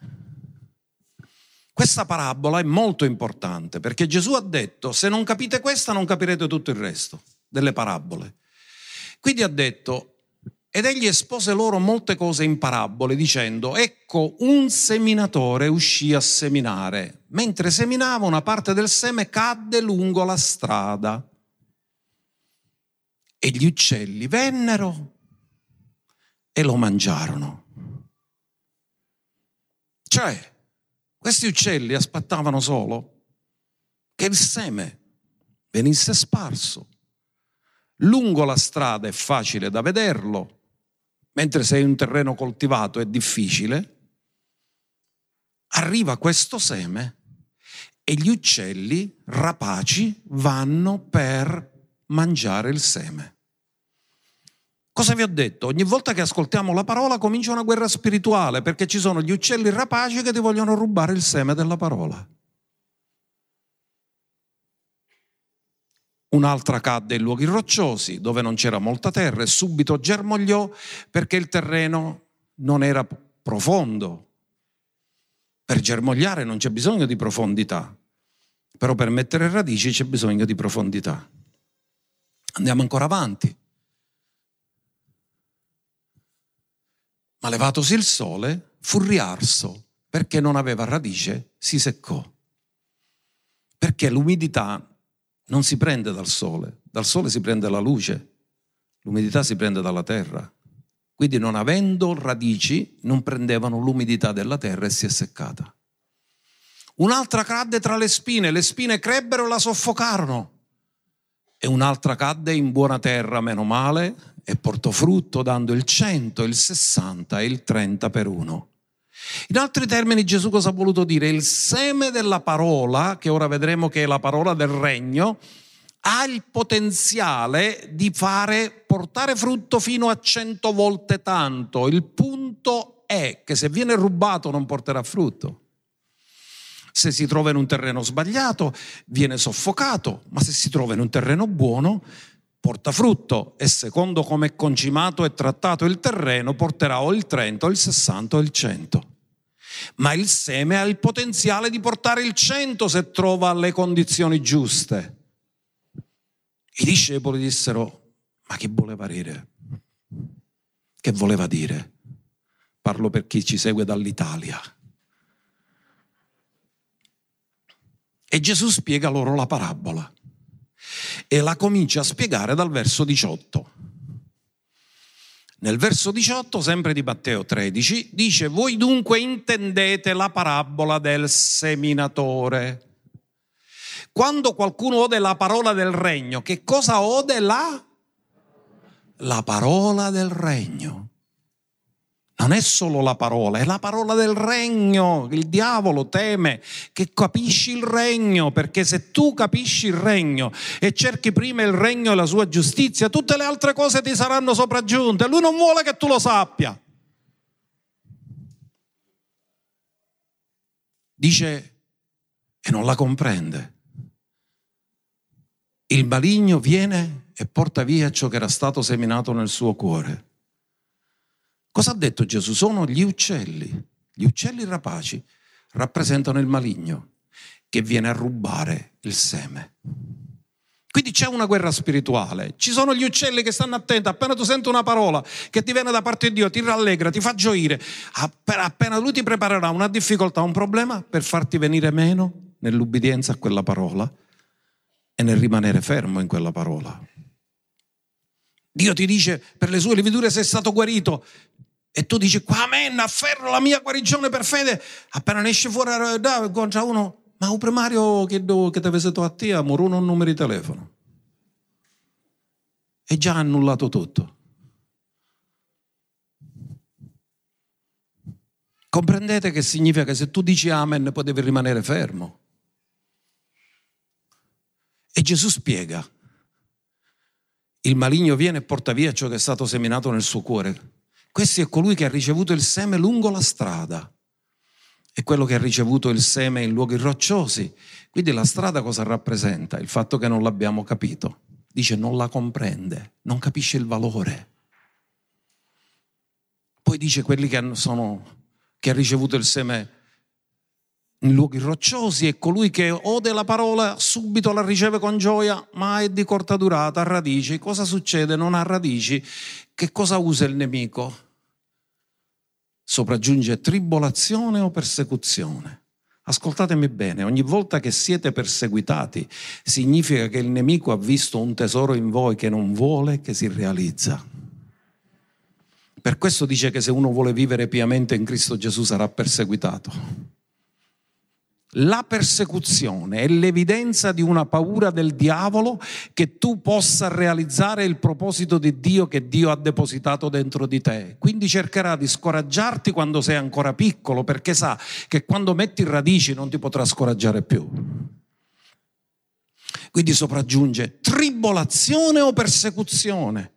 Questa parabola è molto importante perché Gesù ha detto, se non capite questa non capirete tutto il resto delle parabole. Quindi ha detto, ed egli espose loro molte cose in parabole, dicendo, ecco, un seminatore uscì a seminare. Mentre seminava, una parte del seme cadde lungo la strada. E gli uccelli vennero e lo mangiarono. Cioè, questi uccelli aspettavano solo che il seme venisse sparso. Lungo la strada è facile da vederlo, mentre sei un terreno coltivato è difficile, arriva questo seme e gli uccelli rapaci vanno per mangiare il seme. Cosa vi ho detto? Ogni volta che ascoltiamo la parola comincia una guerra spirituale perché ci sono gli uccelli rapaci che ti vogliono rubare il seme della parola. Un'altra cadde in luoghi rocciosi dove non c'era molta terra e subito germogliò perché il terreno non era profondo. Per germogliare non c'è bisogno di profondità, però per mettere radici c'è bisogno di profondità. Andiamo ancora avanti. Ma levatosi il sole, fu riarso perché non aveva radice, si seccò. Perché l'umidità non si prende dal sole, dal sole si prende la luce. L'umidità si prende dalla terra. Quindi non avendo radici non prendevano l'umidità della terra e si è seccata. Un'altra cadde tra le spine, le spine crebbero e la soffocarono. E un'altra cadde in buona terra, meno male, e portò frutto dando il 100, il 60 e il 30 per uno. In altri termini Gesù cosa ha voluto dire? Il seme della parola, che ora vedremo che è la parola del regno, ha il potenziale di fare portare frutto fino a cento volte tanto. Il punto è che se viene rubato non porterà frutto. Se si trova in un terreno sbagliato viene soffocato, ma se si trova in un terreno buono porta frutto e secondo come è concimato e trattato il terreno porterà o il 30 o il 60 o il 100. Ma il seme ha il potenziale di portare il 100 se trova le condizioni giuste. I discepoli dissero, ma che voleva dire? Che voleva dire? Parlo per chi ci segue dall'Italia. E Gesù spiega loro la parabola e la comincia a spiegare dal verso 18. Nel verso 18, sempre di Matteo 13, dice, voi dunque intendete la parabola del seminatore. Quando qualcuno ode la parola del regno, che cosa ode la? La parola del regno. Non è solo la parola, è la parola del regno. Il diavolo teme che capisci il regno, perché se tu capisci il regno e cerchi prima il regno e la sua giustizia, tutte le altre cose ti saranno sopraggiunte. Lui non vuole che tu lo sappia. Dice e non la comprende. Il maligno viene e porta via ciò che era stato seminato nel suo cuore. Cosa ha detto Gesù? Sono gli uccelli. Gli uccelli rapaci rappresentano il maligno che viene a rubare il seme. Quindi c'è una guerra spirituale. Ci sono gli uccelli che stanno attenti. Appena tu senti una parola che ti viene da parte di Dio, ti rallegra, ti fa gioire. Appena lui ti preparerà una difficoltà, un problema, per farti venire meno nell'ubbidienza a quella parola, e nel rimanere fermo in quella parola. Dio ti dice per le sue lividure sei stato guarito e tu dici amen, afferro la mia guarigione per fede. Appena ne esce fuori da, incontra uno, ma un primario che, che ti avesse a te, amore, un numero di telefono. E già annullato tutto. Comprendete che significa che se tu dici amen potevi rimanere fermo. E Gesù spiega, il maligno viene e porta via ciò che è stato seminato nel suo cuore. Questo è colui che ha ricevuto il seme lungo la strada. È quello che ha ricevuto il seme in luoghi rocciosi. Quindi la strada cosa rappresenta? Il fatto che non l'abbiamo capito. Dice non la comprende, non capisce il valore. Poi dice quelli che, sono, che ha ricevuto il seme in luoghi rocciosi e colui che ode la parola subito la riceve con gioia, ma è di corta durata, ha radici. Cosa succede? Non ha radici. Che cosa usa il nemico? Sopraggiunge tribolazione o persecuzione. Ascoltatemi bene, ogni volta che siete perseguitati significa che il nemico ha visto un tesoro in voi che non vuole che si realizza. Per questo dice che se uno vuole vivere piamente in Cristo Gesù sarà perseguitato la persecuzione è l'evidenza di una paura del diavolo che tu possa realizzare il proposito di Dio che Dio ha depositato dentro di te. Quindi cercherà di scoraggiarti quando sei ancora piccolo perché sa che quando metti radici non ti potrà scoraggiare più. Quindi sopraggiunge tribolazione o persecuzione.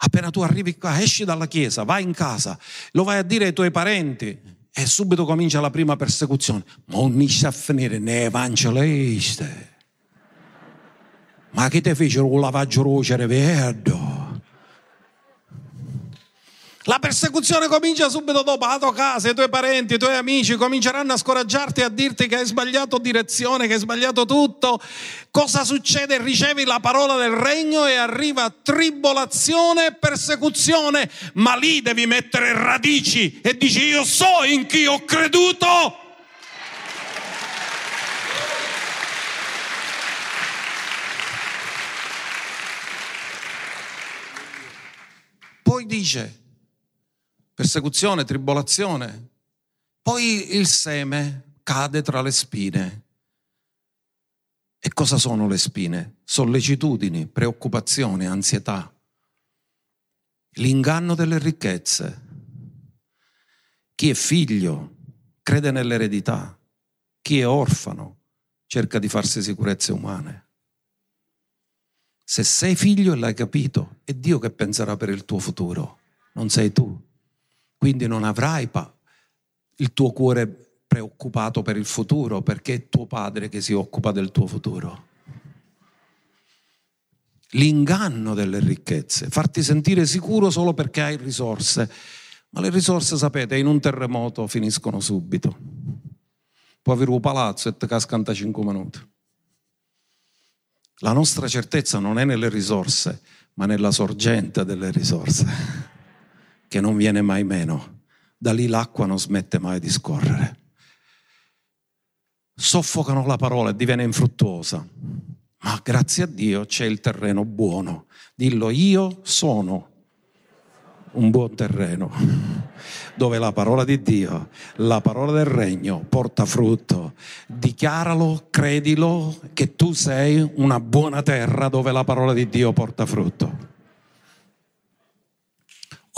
Appena tu arrivi qua, esci dalla chiesa, vai in casa, lo vai a dire ai tuoi parenti, e subito comincia la prima persecuzione. Ma non inizia a finire ne evangeliste. Ma che ti fecero un lavaggio rocere verde? La persecuzione comincia subito dopo, la tua casa, i tuoi parenti, i tuoi amici cominceranno a scoraggiarti e a dirti che hai sbagliato direzione, che hai sbagliato tutto. Cosa succede? Ricevi la parola del regno e arriva tribolazione e persecuzione, ma lì devi mettere radici e dici io so in chi ho creduto. dice persecuzione, tribolazione, poi il seme cade tra le spine. E cosa sono le spine? Sollecitudini, preoccupazioni, ansietà, l'inganno delle ricchezze. Chi è figlio crede nell'eredità, chi è orfano cerca di farsi sicurezze umane. Se sei figlio e l'hai capito, è Dio che penserà per il tuo futuro, non sei tu. Quindi non avrai pa- il tuo cuore preoccupato per il futuro perché è tuo padre che si occupa del tuo futuro. L'inganno delle ricchezze, farti sentire sicuro solo perché hai risorse, ma le risorse, sapete, in un terremoto finiscono subito. Può avere un palazzo e ti casca in 5 minuti. La nostra certezza non è nelle risorse, ma nella sorgente delle risorse, che non viene mai meno. Da lì l'acqua non smette mai di scorrere. Soffocano la parola e diviene infruttuosa, ma grazie a Dio c'è il terreno buono. Dillo, io sono un buon terreno dove la parola di Dio, la parola del regno porta frutto. Dichiaralo, credilo che tu sei una buona terra dove la parola di Dio porta frutto.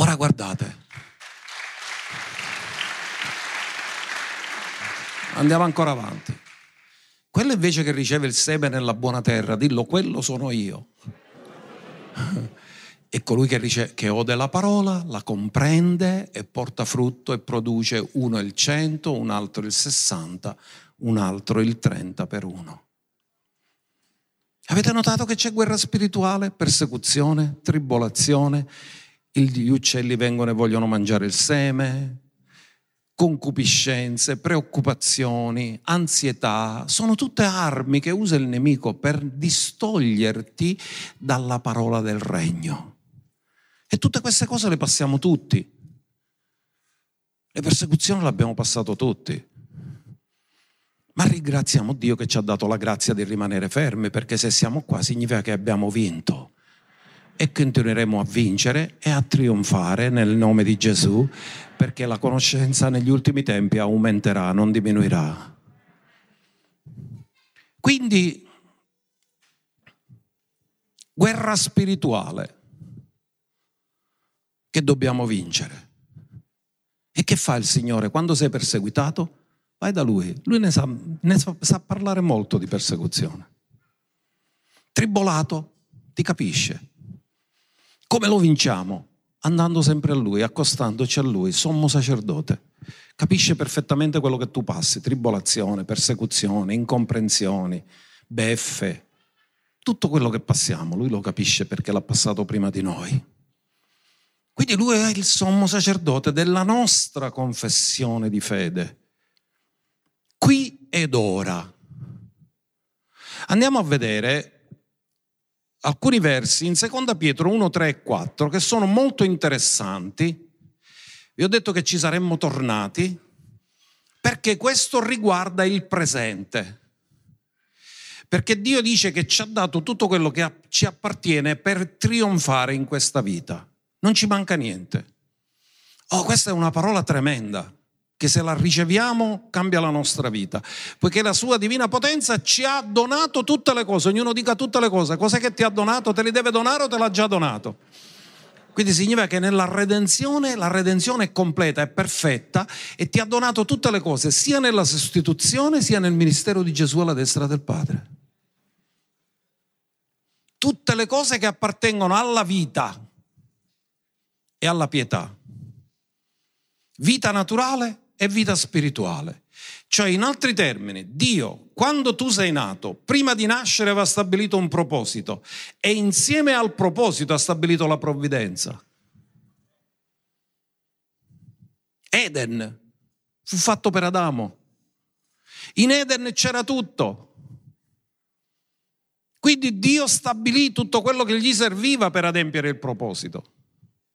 Ora guardate. Andiamo ancora avanti. Quello invece che riceve il seme nella buona terra, dillo, quello sono io. E colui che, dice, che ode la parola, la comprende e porta frutto e produce uno il cento, un altro il sessanta, un altro il trenta per uno. Avete notato che c'è guerra spirituale, persecuzione, tribolazione? Gli uccelli vengono e vogliono mangiare il seme, concupiscenze, preoccupazioni, ansietà, sono tutte armi che usa il nemico per distoglierti dalla parola del regno. E tutte queste cose le passiamo tutti. Le persecuzioni le abbiamo passato tutti. Ma ringraziamo Dio che ci ha dato la grazia di rimanere fermi, perché se siamo qua significa che abbiamo vinto. E continueremo a vincere e a trionfare nel nome di Gesù, perché la conoscenza negli ultimi tempi aumenterà, non diminuirà. Quindi, guerra spirituale che dobbiamo vincere. E che fa il Signore quando sei perseguitato? Vai da Lui, Lui ne sa, ne sa, parlare molto di persecuzione. Tribolato, ti capisce. Come lo vinciamo? Andando sempre a Lui, accostandoci a Lui, sommo sacerdote. Capisce perfettamente quello che tu passi, tribolazione, persecuzione, incomprensioni, beffe, tutto quello che passiamo, Lui lo capisce perché l'ha passato prima di noi. Quindi lui è il sommo sacerdote della nostra confessione di fede, qui ed ora. Andiamo a vedere alcuni versi in 2 Pietro 1, 3 e 4 che sono molto interessanti. Vi ho detto che ci saremmo tornati perché questo riguarda il presente. Perché Dio dice che ci ha dato tutto quello che ci appartiene per trionfare in questa vita non ci manca niente. Oh, questa è una parola tremenda, che se la riceviamo cambia la nostra vita, poiché la sua divina potenza ci ha donato tutte le cose, ognuno dica tutte le cose, cos'è che ti ha donato, te li deve donare o te l'ha già donato? Quindi significa che nella redenzione la redenzione è completa, è perfetta e ti ha donato tutte le cose, sia nella sostituzione sia nel ministero di Gesù alla destra del Padre. Tutte le cose che appartengono alla vita, e alla pietà. Vita naturale e vita spirituale. Cioè, in altri termini, Dio, quando tu sei nato, prima di nascere aveva stabilito un proposito e insieme al proposito ha stabilito la provvidenza. Eden fu fatto per Adamo. In Eden c'era tutto. Quindi Dio stabilì tutto quello che gli serviva per adempiere il proposito.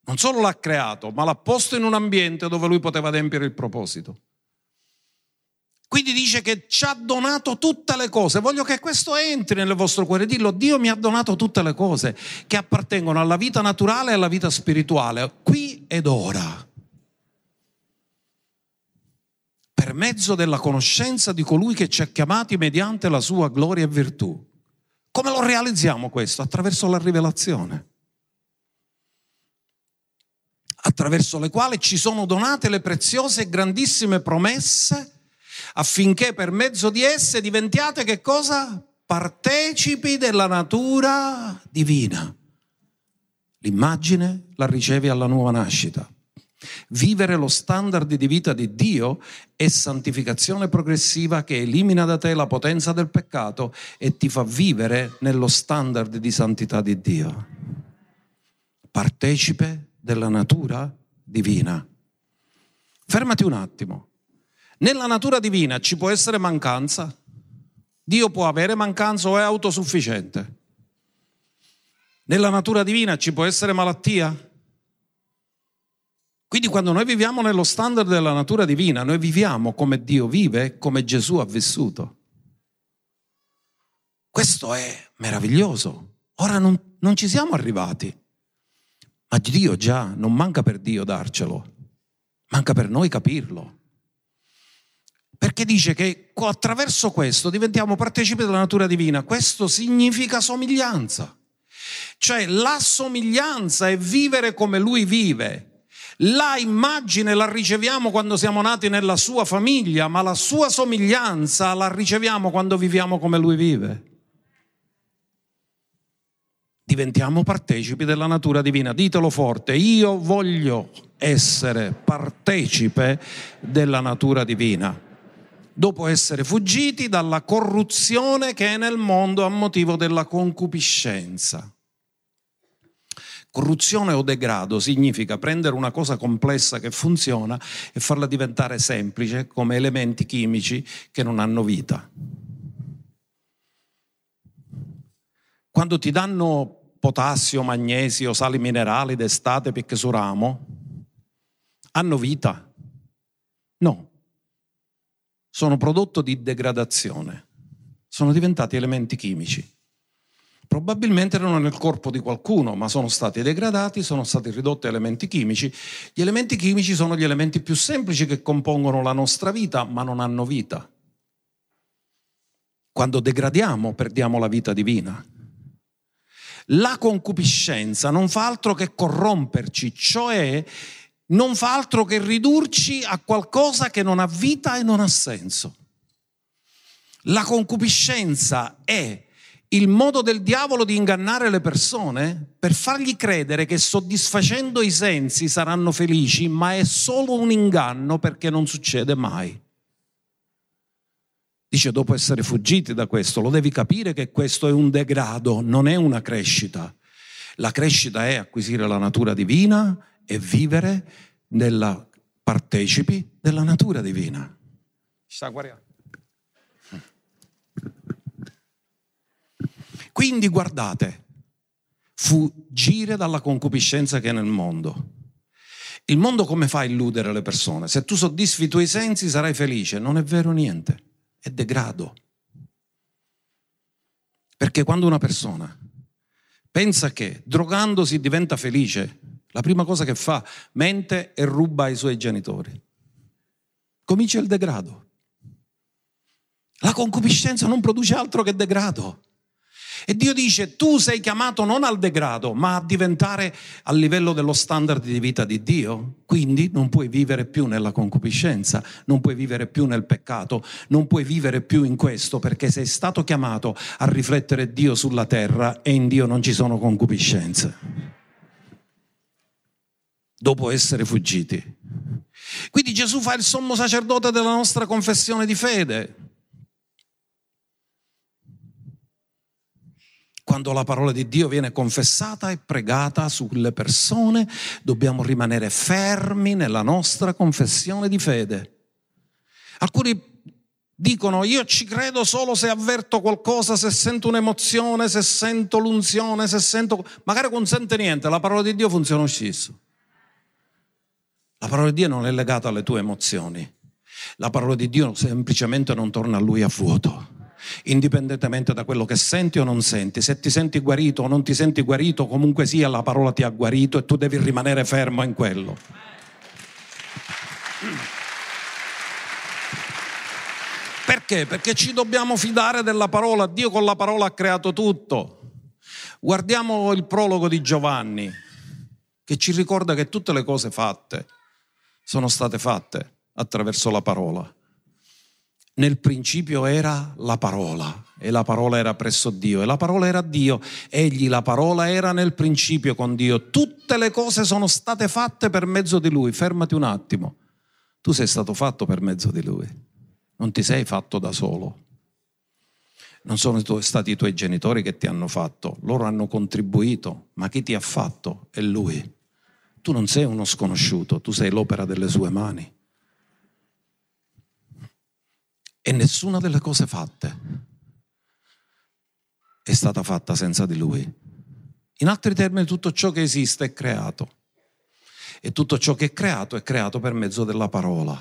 Non solo l'ha creato, ma l'ha posto in un ambiente dove lui poteva adempiere il proposito. Quindi dice che ci ha donato tutte le cose. Voglio che questo entri nel vostro cuore. Dillo, Dio mi ha donato tutte le cose che appartengono alla vita naturale e alla vita spirituale, qui ed ora. Per mezzo della conoscenza di colui che ci ha chiamati mediante la sua gloria e virtù. Come lo realizziamo questo? Attraverso la rivelazione attraverso le quali ci sono donate le preziose e grandissime promesse affinché per mezzo di esse diventiate che cosa? Partecipi della natura divina. L'immagine la ricevi alla nuova nascita. Vivere lo standard di vita di Dio è santificazione progressiva che elimina da te la potenza del peccato e ti fa vivere nello standard di santità di Dio. Partecipe della natura divina. Fermati un attimo. Nella natura divina ci può essere mancanza? Dio può avere mancanza o è autosufficiente? Nella natura divina ci può essere malattia? Quindi quando noi viviamo nello standard della natura divina, noi viviamo come Dio vive, come Gesù ha vissuto. Questo è meraviglioso. Ora non, non ci siamo arrivati, ma Dio già, non manca per Dio darcelo, manca per noi capirlo. Perché dice che attraverso questo diventiamo partecipi della natura divina. Questo significa somiglianza. Cioè la somiglianza è vivere come lui vive. La immagine la riceviamo quando siamo nati nella sua famiglia, ma la sua somiglianza la riceviamo quando viviamo come lui vive. Diventiamo partecipi della natura divina. Ditelo forte, io voglio essere partecipe della natura divina dopo essere fuggiti dalla corruzione che è nel mondo a motivo della concupiscenza. Corruzione o degrado significa prendere una cosa complessa che funziona e farla diventare semplice come elementi chimici che non hanno vita. Quando ti danno potassio, magnesio, sali minerali d'estate perché su ramo, hanno vita? No, sono prodotto di degradazione, sono diventati elementi chimici. Probabilmente erano nel corpo di qualcuno, ma sono stati degradati, sono stati ridotti a elementi chimici. Gli elementi chimici sono gli elementi più semplici che compongono la nostra vita, ma non hanno vita. Quando degradiamo, perdiamo la vita divina. La concupiscenza non fa altro che corromperci, cioè non fa altro che ridurci a qualcosa che non ha vita e non ha senso. La concupiscenza è il modo del diavolo di ingannare le persone per fargli credere che soddisfacendo i sensi saranno felici, ma è solo un inganno perché non succede mai. Dice, dopo essere fuggiti da questo, lo devi capire che questo è un degrado, non è una crescita. La crescita è acquisire la natura divina e vivere nella partecipi della natura divina. Sta guardando. Quindi guardate, fuggire dalla concupiscenza che è nel mondo. Il mondo come fa a illudere le persone? Se tu soddisfi i tuoi sensi sarai felice. Non è vero niente, è degrado. Perché quando una persona pensa che drogandosi diventa felice, la prima cosa che fa, mente e ruba ai suoi genitori. Comincia il degrado. La concupiscenza non produce altro che degrado. E Dio dice, tu sei chiamato non al degrado, ma a diventare a livello dello standard di vita di Dio. Quindi non puoi vivere più nella concupiscenza, non puoi vivere più nel peccato, non puoi vivere più in questo perché sei stato chiamato a riflettere Dio sulla terra e in Dio non ci sono concupiscenze dopo essere fuggiti. Quindi Gesù fa il sommo sacerdote della nostra confessione di fede. Quando la parola di Dio viene confessata e pregata sulle persone, dobbiamo rimanere fermi nella nostra confessione di fede. Alcuni dicono io ci credo solo se avverto qualcosa, se sento un'emozione, se sento l'unzione, se sento... Magari non sente niente, la parola di Dio funziona stesso. La parola di Dio non è legata alle tue emozioni. La parola di Dio semplicemente non torna a lui a vuoto indipendentemente da quello che senti o non senti. Se ti senti guarito o non ti senti guarito, comunque sia la parola ti ha guarito e tu devi rimanere fermo in quello. Perché? Perché ci dobbiamo fidare della parola. Dio con la parola ha creato tutto. Guardiamo il prologo di Giovanni, che ci ricorda che tutte le cose fatte sono state fatte attraverso la parola. Nel principio era la parola e la parola era presso Dio e la parola era Dio. Egli, la parola, era nel principio con Dio. Tutte le cose sono state fatte per mezzo di Lui. Fermati un attimo. Tu sei stato fatto per mezzo di Lui. Non ti sei fatto da solo. Non sono stati i tuoi genitori che ti hanno fatto, loro hanno contribuito, ma chi ti ha fatto è Lui. Tu non sei uno sconosciuto, tu sei l'opera delle sue mani. E nessuna delle cose fatte è stata fatta senza di lui. In altri termini, tutto ciò che esiste è creato. E tutto ciò che è creato è creato per mezzo della parola.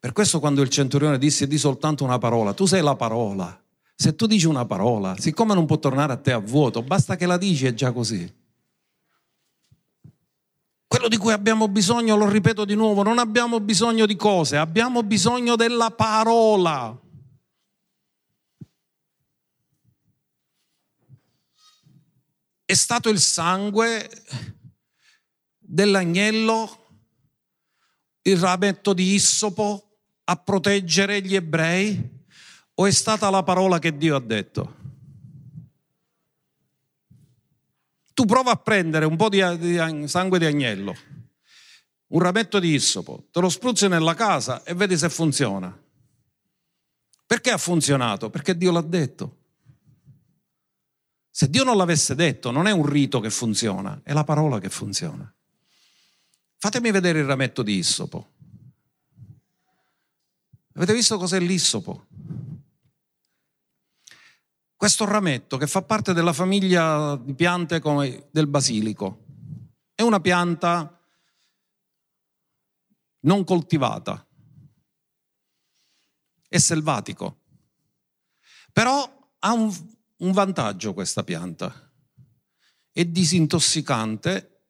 Per questo quando il centurione disse di soltanto una parola, tu sei la parola. Se tu dici una parola, siccome non può tornare a te a vuoto, basta che la dici è già così. Quello di cui abbiamo bisogno, lo ripeto di nuovo, non abbiamo bisogno di cose, abbiamo bisogno della parola. È stato il sangue dell'agnello, il rametto di Issopo a proteggere gli ebrei o è stata la parola che Dio ha detto? Tu prova a prendere un po' di, di sangue di agnello, un rametto di issopo, te lo spruzzi nella casa e vedi se funziona. Perché ha funzionato? Perché Dio l'ha detto. Se Dio non l'avesse detto, non è un rito che funziona, è la parola che funziona. Fatemi vedere il rametto di issopo. Avete visto cos'è l'issopo? Questo rametto che fa parte della famiglia di piante come del basilico. È una pianta non coltivata, è selvatico, però ha un, un vantaggio questa pianta, è disintossicante,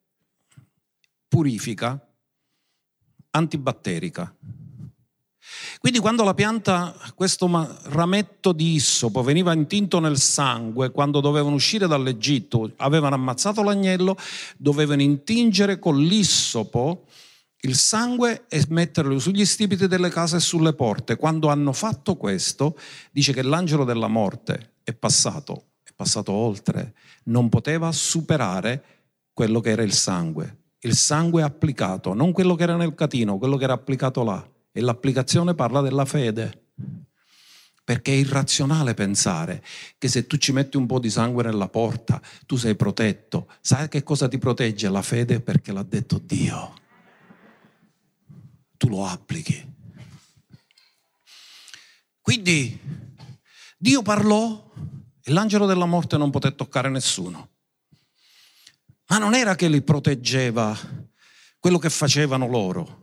purifica, antibatterica. Quindi quando la pianta, questo rametto di issopo veniva intinto nel sangue, quando dovevano uscire dall'Egitto, avevano ammazzato l'agnello, dovevano intingere con l'issopo il sangue e metterlo sugli stipiti delle case e sulle porte. Quando hanno fatto questo, dice che l'angelo della morte è passato, è passato oltre, non poteva superare quello che era il sangue. Il sangue applicato, non quello che era nel catino, quello che era applicato là. E l'applicazione parla della fede. Perché è irrazionale pensare che se tu ci metti un po' di sangue nella porta, tu sei protetto. Sai che cosa ti protegge? La fede perché l'ha detto Dio. Tu lo applichi. Quindi Dio parlò e l'angelo della morte non poté toccare nessuno. Ma non era che li proteggeva quello che facevano loro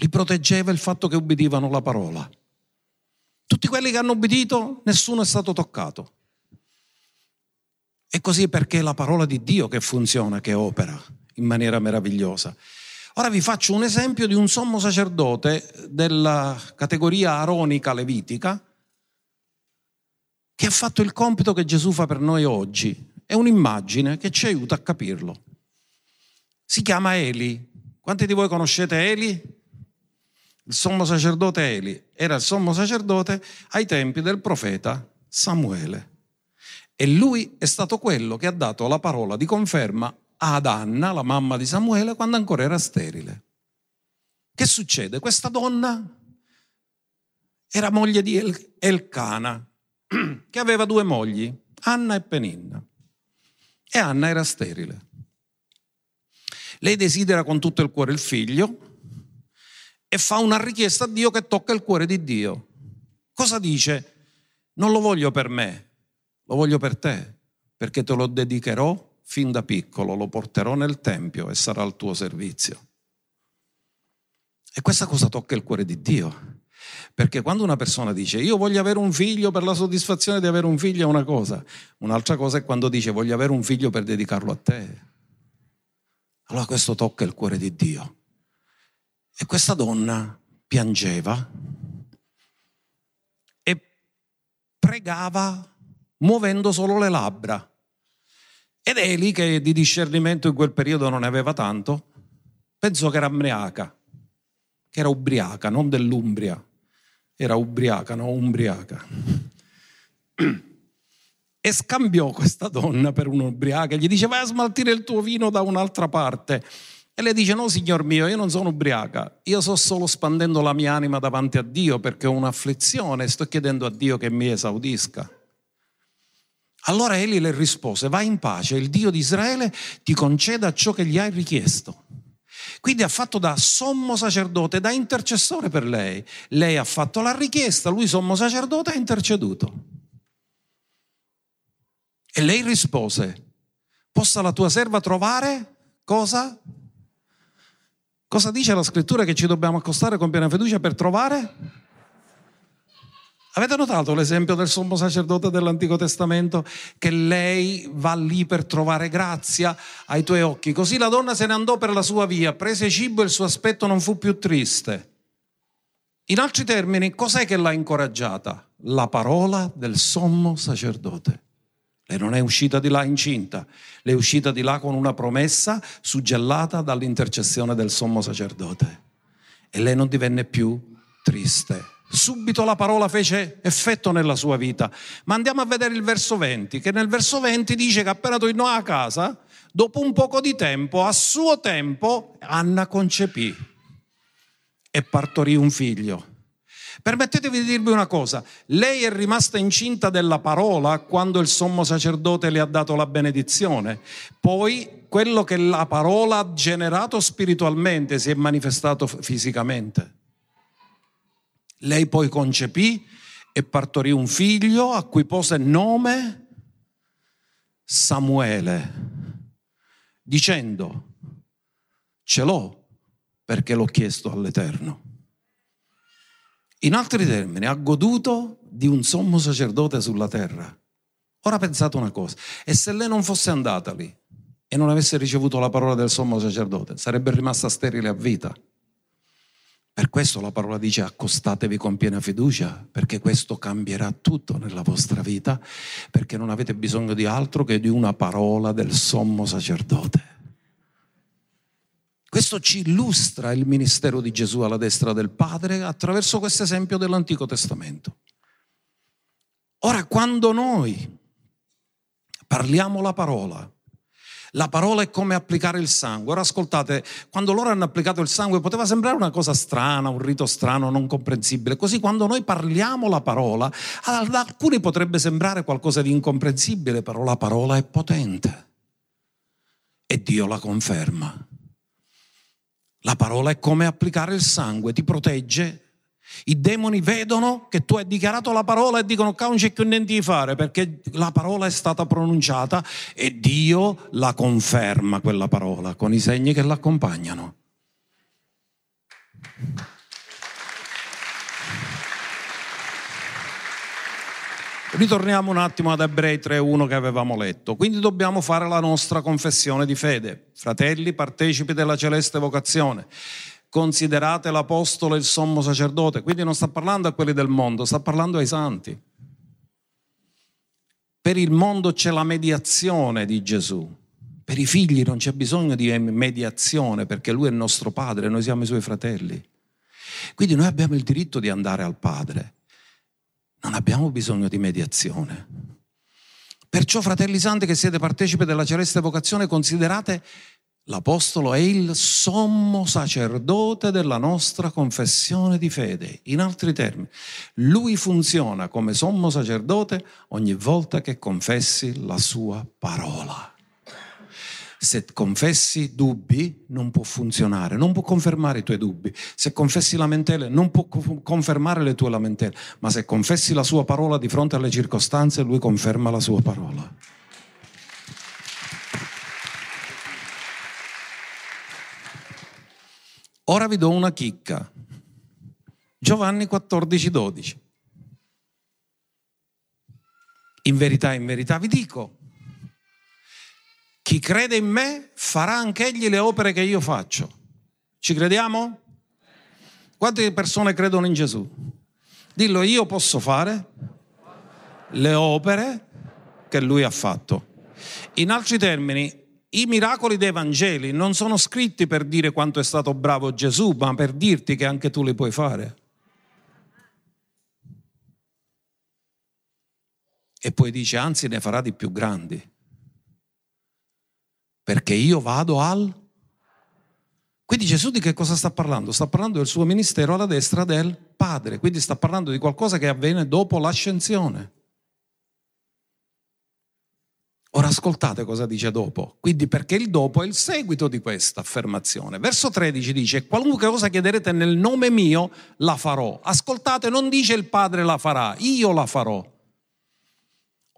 li proteggeva il fatto che ubbidivano la parola. Tutti quelli che hanno ubbidito, nessuno è stato toccato. E così perché è la parola di Dio che funziona, che opera in maniera meravigliosa. Ora vi faccio un esempio di un sommo sacerdote della categoria aronica levitica che ha fatto il compito che Gesù fa per noi oggi. È un'immagine che ci aiuta a capirlo. Si chiama Eli. Quanti di voi conoscete Eli? Il sommo sacerdote Eli era il sommo sacerdote ai tempi del profeta Samuele. E lui è stato quello che ha dato la parola di conferma ad Anna, la mamma di Samuele, quando ancora era sterile. Che succede? Questa donna era moglie di El- Elcana, che aveva due mogli, Anna e Peninna. E Anna era sterile. Lei desidera con tutto il cuore il figlio, e fa una richiesta a Dio che tocca il cuore di Dio. Cosa dice? Non lo voglio per me, lo voglio per te, perché te lo dedicherò fin da piccolo, lo porterò nel Tempio e sarà al tuo servizio. E questa cosa tocca il cuore di Dio, Perché quando una persona dice io voglio avere un figlio per la soddisfazione di avere un figlio è una cosa, un'altra cosa è quando dice voglio avere un figlio per dedicarlo a te. Allora questo tocca il cuore di Dio. E questa donna piangeva e pregava muovendo solo le labbra. Ed Eli, che di discernimento in quel periodo non ne aveva tanto, pensò che era ambriaca, che era ubriaca, non dell'Umbria, era ubriaca, no, umbriaca. E scambiò questa donna per un'ubriaca, gli dice vai a smaltire il tuo vino da un'altra parte. E lei dice no signor mio, io non sono ubriaca, io sto solo spandendo la mia anima davanti a Dio perché ho un'afflizione e sto chiedendo a Dio che mi esaudisca. Allora egli le rispose, vai in pace, il Dio di Israele ti conceda ciò che gli hai richiesto. Quindi ha fatto da sommo sacerdote, da intercessore per lei. Lei ha fatto la richiesta, lui sommo sacerdote ha interceduto. E lei rispose, possa la tua serva trovare cosa? Cosa dice la scrittura che ci dobbiamo accostare con piena fiducia per trovare? Avete notato l'esempio del sommo sacerdote dell'Antico Testamento? Che lei va lì per trovare grazia ai tuoi occhi. Così la donna se ne andò per la sua via, prese cibo e il suo aspetto non fu più triste. In altri termini, cos'è che l'ha incoraggiata? La parola del sommo sacerdote. Lei non è uscita di là incinta, lei è uscita di là con una promessa suggellata dall'intercessione del sommo sacerdote. E lei non divenne più triste subito la parola fece effetto nella sua vita. Ma andiamo a vedere il verso 20, che nel verso 20 dice che appena tornò a casa, dopo un poco di tempo, a suo tempo, Anna concepì e partorì un figlio. Permettetemi di dirvi una cosa, lei è rimasta incinta della parola quando il sommo sacerdote le ha dato la benedizione, poi quello che la parola ha generato spiritualmente si è manifestato fisicamente. Lei poi concepì e partorì un figlio a cui pose nome Samuele, dicendo, ce l'ho perché l'ho chiesto all'Eterno. In altri termini, ha goduto di un sommo sacerdote sulla terra. Ora pensate una cosa, e se lei non fosse andata lì e non avesse ricevuto la parola del sommo sacerdote, sarebbe rimasta sterile a vita. Per questo la parola dice accostatevi con piena fiducia, perché questo cambierà tutto nella vostra vita, perché non avete bisogno di altro che di una parola del sommo sacerdote. Questo ci illustra il ministero di Gesù alla destra del Padre attraverso questo esempio dell'Antico Testamento. Ora, quando noi parliamo la parola, la parola è come applicare il sangue. Ora ascoltate, quando loro hanno applicato il sangue poteva sembrare una cosa strana, un rito strano, non comprensibile. Così quando noi parliamo la parola, ad alcuni potrebbe sembrare qualcosa di incomprensibile, però la parola è potente. E Dio la conferma. La parola è come applicare il sangue, ti protegge i demoni vedono che tu hai dichiarato la parola e dicono che non c'è più niente di fare perché la parola è stata pronunciata e Dio la conferma quella parola con i segni che l'accompagnano. Ritorniamo un attimo ad Ebrei 3.1 che avevamo letto. Quindi dobbiamo fare la nostra confessione di fede. Fratelli, partecipi della celeste vocazione considerate l'apostolo il sommo sacerdote. Quindi non sta parlando a quelli del mondo, sta parlando ai santi. Per il mondo c'è la mediazione di Gesù. Per i figli non c'è bisogno di mediazione perché lui è il nostro padre, noi siamo i suoi fratelli. Quindi noi abbiamo il diritto di andare al Padre. Non abbiamo bisogno di mediazione. Perciò, fratelli santi che siete partecipi della celeste vocazione, considerate L'Apostolo è il sommo sacerdote della nostra confessione di fede. In altri termini, lui funziona come sommo sacerdote ogni volta che confessi la sua parola. Se confessi dubbi non può funzionare, non può confermare i tuoi dubbi. Se confessi lamentele non può confermare le tue lamentele, ma se confessi la sua parola di fronte alle circostanze, lui conferma la sua parola. Ora vi do una chicca. Giovanni 14, 12. In verità, in verità vi dico, chi crede in me farà anch'egli le opere che io faccio. Ci crediamo? Quante persone credono in Gesù? Dillo, io posso fare le opere che lui ha fatto. In altri termini, i miracoli dei Vangeli non sono scritti per dire quanto è stato bravo Gesù, ma per dirti che anche tu li puoi fare. E poi dice, anzi ne farà di più grandi. Perché io vado al... Quindi Gesù di che cosa sta parlando? Sta parlando del suo ministero alla destra del Padre, quindi sta parlando di qualcosa che avviene dopo l'ascensione. Ora ascoltate cosa dice dopo. Quindi perché il dopo è il seguito di questa affermazione. Verso 13 dice, qualunque cosa chiederete nel nome mio, la farò. Ascoltate, non dice il Padre la farà, io la farò.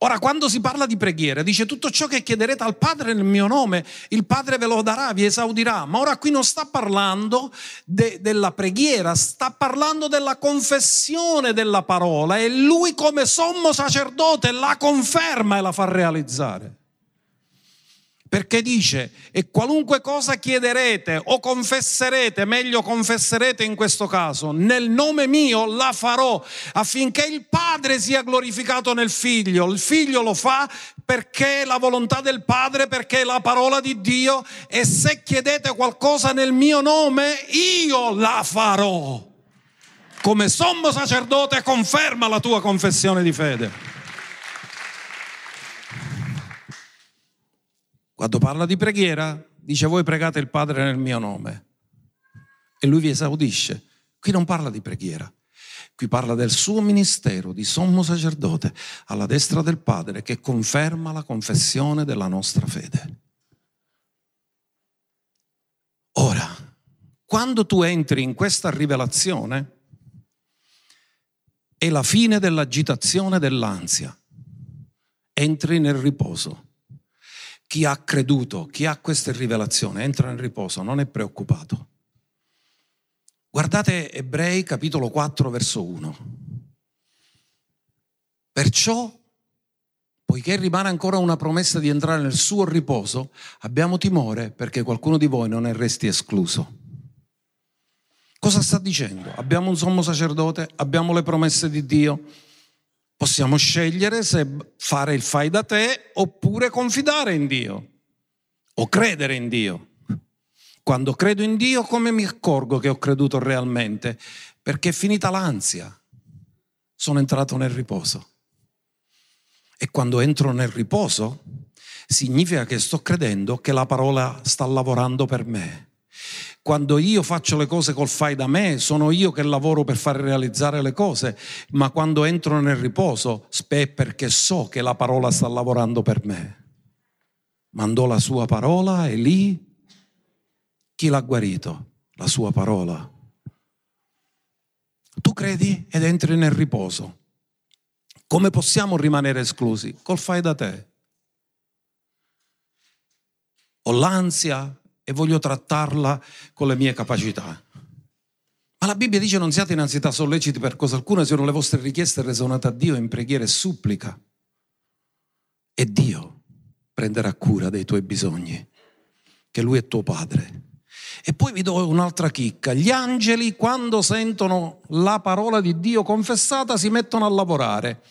Ora, quando si parla di preghiera, dice tutto ciò che chiederete al Padre nel mio nome, il Padre ve lo darà, vi esaudirà. Ma ora qui non sta parlando de, della preghiera, sta parlando della confessione della parola e lui come sommo sacerdote la conferma e la fa realizzare. Perché dice, e qualunque cosa chiederete o confesserete, meglio confesserete in questo caso, nel nome mio la farò affinché il Padre sia glorificato nel Figlio. Il Figlio lo fa perché è la volontà del Padre, perché è la parola di Dio e se chiedete qualcosa nel mio nome, io la farò. Come sommo sacerdote conferma la tua confessione di fede. Quando parla di preghiera, dice voi pregate il Padre nel mio nome e lui vi esaudisce. Qui non parla di preghiera, qui parla del suo ministero di sommo sacerdote alla destra del Padre che conferma la confessione della nostra fede. Ora, quando tu entri in questa rivelazione, è la fine dell'agitazione dell'ansia, entri nel riposo chi ha creduto, chi ha questa rivelazione, entra nel riposo, non è preoccupato. Guardate Ebrei capitolo 4 verso 1. Perciò, poiché rimane ancora una promessa di entrare nel suo riposo, abbiamo timore perché qualcuno di voi non ne resti escluso. Cosa sta dicendo? Abbiamo un sommo sacerdote, abbiamo le promesse di Dio, Possiamo scegliere se fare il fai da te oppure confidare in Dio o credere in Dio. Quando credo in Dio, come mi accorgo che ho creduto realmente? Perché è finita l'ansia, sono entrato nel riposo. E quando entro nel riposo, significa che sto credendo che la parola sta lavorando per me quando io faccio le cose col fai da me, sono io che lavoro per far realizzare le cose, ma quando entro nel riposo, è perché so che la parola sta lavorando per me. Mandò la sua parola e lì chi l'ha guarito? La sua parola. Tu credi ed entri nel riposo. Come possiamo rimanere esclusi? Col fai da te. Ho l'ansia, e voglio trattarla con le mie capacità. Ma la Bibbia dice non siate in ansietà solleciti per cosa alcuna, siano le vostre richieste resonate a Dio in preghiera e supplica. E Dio prenderà cura dei tuoi bisogni, che Lui è tuo Padre. E poi vi do un'altra chicca. Gli angeli quando sentono la parola di Dio confessata si mettono a lavorare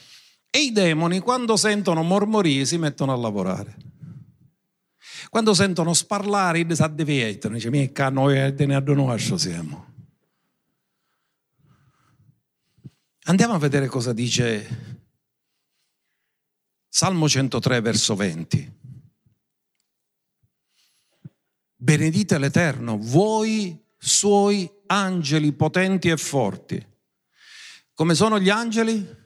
e i demoni quando sentono mormorii si mettono a lavorare. Quando sentono sparlare, si addivietano, dice, mica noi te ne addonoscio siamo. Andiamo a vedere cosa dice Salmo 103, verso 20. Benedite l'Eterno, voi suoi angeli potenti e forti. Come sono gli angeli?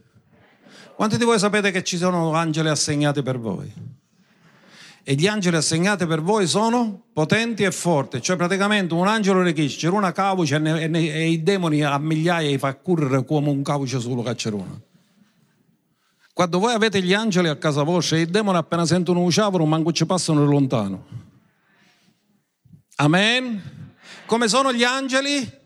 Quanti di voi sapete che ci sono angeli assegnati per voi? E gli angeli assegnati per voi sono potenti e forti, cioè praticamente un angelo rechisce, una cauce e, e, e, i demoni a migliaia li fa correre come un cauce solo caccerone. Quando voi avete gli angeli a casa vostra, i demoni appena sentono un ciavolo manco ci passano lontano. Amen. Come sono gli angeli?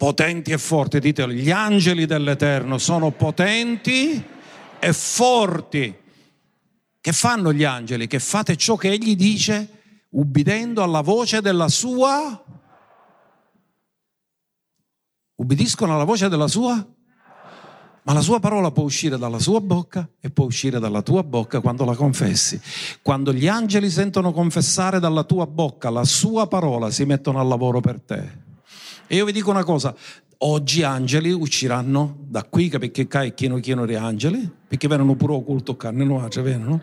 potenti e forti, ditelo, gli angeli dell'Eterno sono potenti e forti. Che fanno gli angeli? Che fate ciò che egli dice, ubbidendo alla voce della sua... Ubbidiscono alla voce della sua? Ma la sua parola può uscire dalla sua bocca e può uscire dalla tua bocca quando la confessi. Quando gli angeli sentono confessare dalla tua bocca la sua parola, si mettono al lavoro per te. E io vi dico una cosa, oggi angeli usciranno da qui, perché è pieno pieno di angeli, perché vengono pure occulto carne nuova, vengono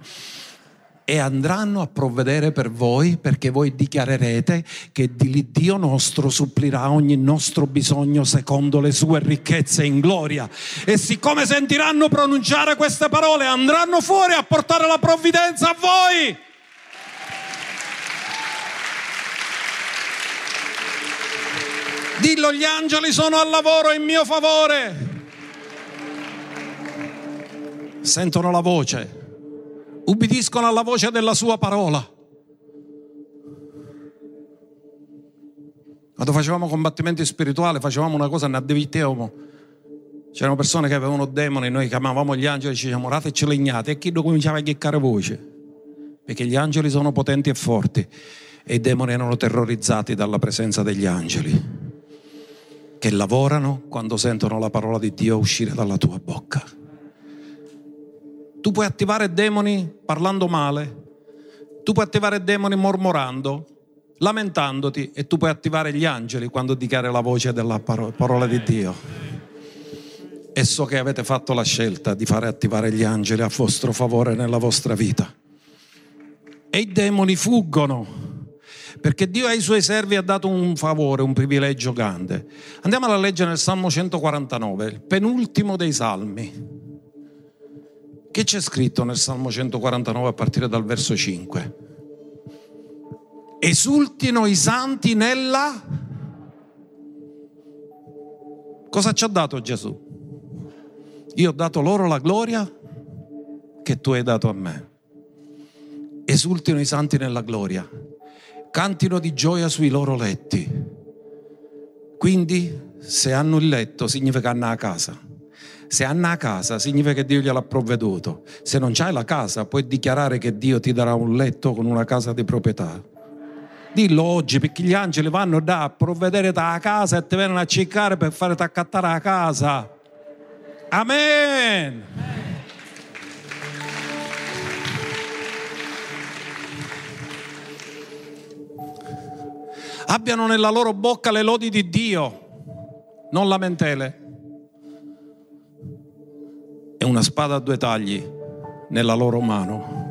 e andranno a provvedere per voi perché voi dichiarerete che Dio nostro supplirà ogni nostro bisogno secondo le sue ricchezze in gloria. E siccome sentiranno pronunciare queste parole andranno fuori a portare la provvidenza a voi. Dillo, gli angeli sono al lavoro in mio favore. Sentono la voce, ubbidiscono alla voce della sua parola. Quando facevamo combattimenti spirituali, facevamo una cosa, ne addebitavamo. C'erano persone che avevano demoni, noi chiamavamo gli angeli, ci dicevamo rateci legnate, e chi cominciava a chiccare voce. Perché gli angeli sono potenti e forti e i demoni erano terrorizzati dalla presenza degli angeli che lavorano quando sentono la parola di Dio uscire dalla tua bocca. Tu puoi attivare demoni parlando male, tu puoi attivare demoni mormorando, lamentandoti e tu puoi attivare gli angeli quando dichiari la voce della parola di Dio. E so che avete fatto la scelta di fare attivare gli angeli a vostro favore nella vostra vita. E i demoni fuggono perché Dio ai suoi servi ha dato un favore, un privilegio grande. Andiamo a leggere nel Salmo 149, il penultimo dei salmi. Che c'è scritto nel Salmo 149 a partire dal verso 5? Esultino i santi nella... Cosa ci ha dato Gesù? Io ho dato loro la gloria che tu hai dato a me. Esultino i santi nella gloria cantino di gioia sui loro letti. Quindi se hanno il letto significa che hanno la casa. Se hanno la casa significa che Dio gliel'ha provveduto. Se non c'hai la casa puoi dichiarare che Dio ti darà un letto con una casa di proprietà. Dillo oggi perché gli angeli vanno da a provvedere da casa e ti vengono a cercare per fare accattare la casa. Amen. Abbiano nella loro bocca le lodi di Dio, non lamentele. E una spada a due tagli nella loro mano.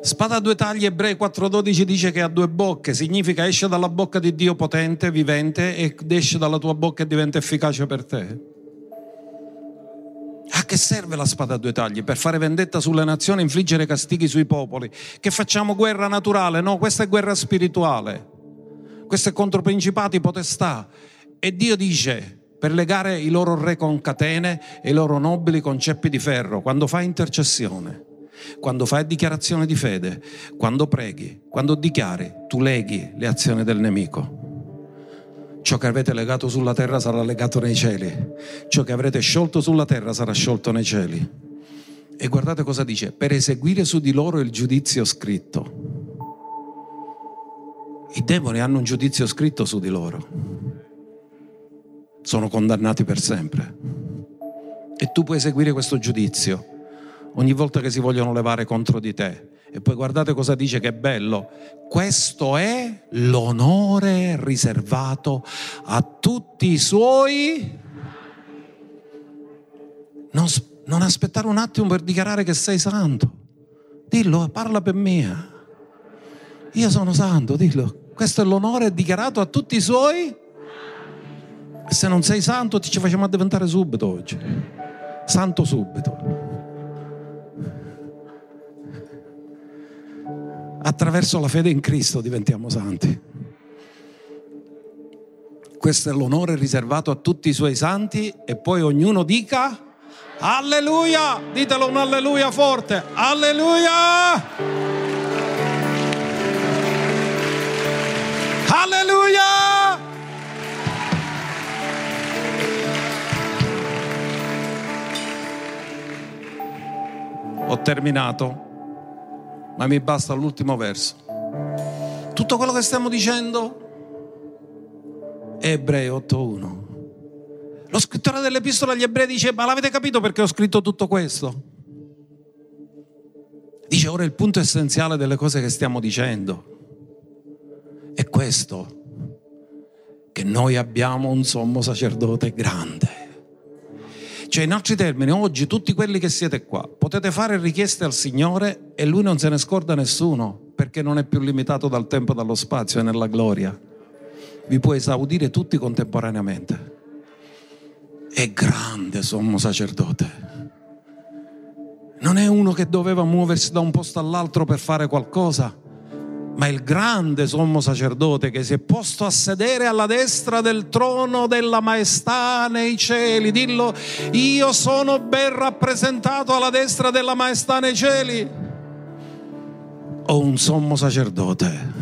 Spada a due tagli, Ebrei 4:12 dice che ha due bocche, significa esce dalla bocca di Dio potente, vivente, ed esce dalla tua bocca e diventa efficace per te. A che serve la spada a due tagli? Per fare vendetta sulle nazioni, infliggere castighi sui popoli. Che facciamo guerra naturale? No, questa è guerra spirituale questo è contro principati, potestà. E Dio dice, per legare i loro re con catene e i loro nobili con ceppi di ferro, quando fai intercessione, quando fai dichiarazione di fede, quando preghi, quando dichiari, tu leghi le azioni del nemico. Ciò che avete legato sulla terra sarà legato nei cieli, ciò che avrete sciolto sulla terra sarà sciolto nei cieli. E guardate cosa dice, per eseguire su di loro il giudizio scritto. I demoni hanno un giudizio scritto su di loro. Sono condannati per sempre. E tu puoi eseguire questo giudizio ogni volta che si vogliono levare contro di te. E poi guardate cosa dice che è bello. Questo è l'onore riservato a tutti i suoi. Non, non aspettare un attimo per dichiarare che sei santo. Dillo, parla per me. Io sono santo, dillo. Questo è l'onore dichiarato a tutti i suoi. Se non sei santo ti ci facciamo diventare subito oggi. Santo subito. Attraverso la fede in Cristo diventiamo santi. Questo è l'onore riservato a tutti i suoi santi e poi ognuno dica alleluia. Ditelo un alleluia forte. Alleluia. Alleluia! Ho terminato, ma mi basta l'ultimo verso. Tutto quello che stiamo dicendo è Ebrei 8.1. Lo scrittore dell'epistola agli ebrei dice, ma l'avete capito perché ho scritto tutto questo? Dice, ora il punto essenziale delle cose che stiamo dicendo è questo, che noi abbiamo un sommo sacerdote grande. Cioè, in altri termini, oggi tutti quelli che siete qua potete fare richieste al Signore e Lui non se ne scorda nessuno, perché non è più limitato dal tempo e dallo spazio, è nella gloria. Vi può esaudire tutti contemporaneamente. È grande sommo sacerdote. Non è uno che doveva muoversi da un posto all'altro per fare qualcosa ma il grande sommo sacerdote che si è posto a sedere alla destra del trono della maestà nei cieli. Dillo, io sono ben rappresentato alla destra della maestà nei cieli. Ho un sommo sacerdote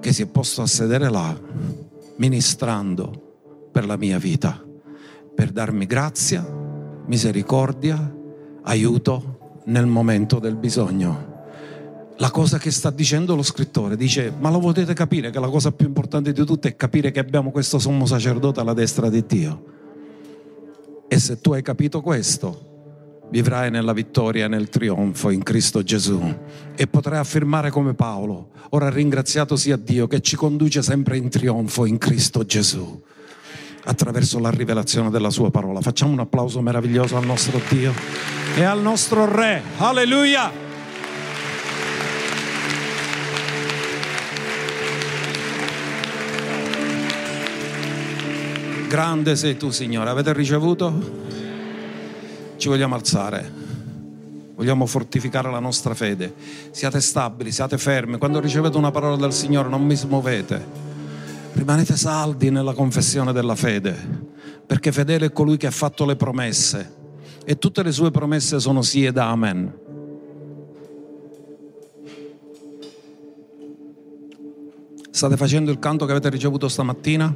che si è posto a sedere là, ministrando per la mia vita, per darmi grazia, misericordia, aiuto nel momento del bisogno la cosa che sta dicendo lo scrittore. Dice, ma lo potete capire che la cosa più importante di tutto è capire che abbiamo questo sommo sacerdote alla destra di Dio. E se tu hai capito questo, vivrai nella vittoria e nel trionfo in Cristo Gesù. E potrai affermare come Paolo, ora ringraziato sia Dio che ci conduce sempre in trionfo in Cristo Gesù attraverso la rivelazione della sua parola. Facciamo un applauso meraviglioso al nostro Dio e al nostro Re. Alleluia! Grande sei tu, Signore. Avete ricevuto? Ci vogliamo alzare. Vogliamo fortificare la nostra fede. Siate stabili, siate fermi. Quando ricevete una parola del Signore non mi smuovete. Rimanete saldi nella confessione della fede, perché fedele è colui che ha fatto le promesse e tutte le sue promesse sono sì ed amen. State facendo il canto che avete ricevuto stamattina?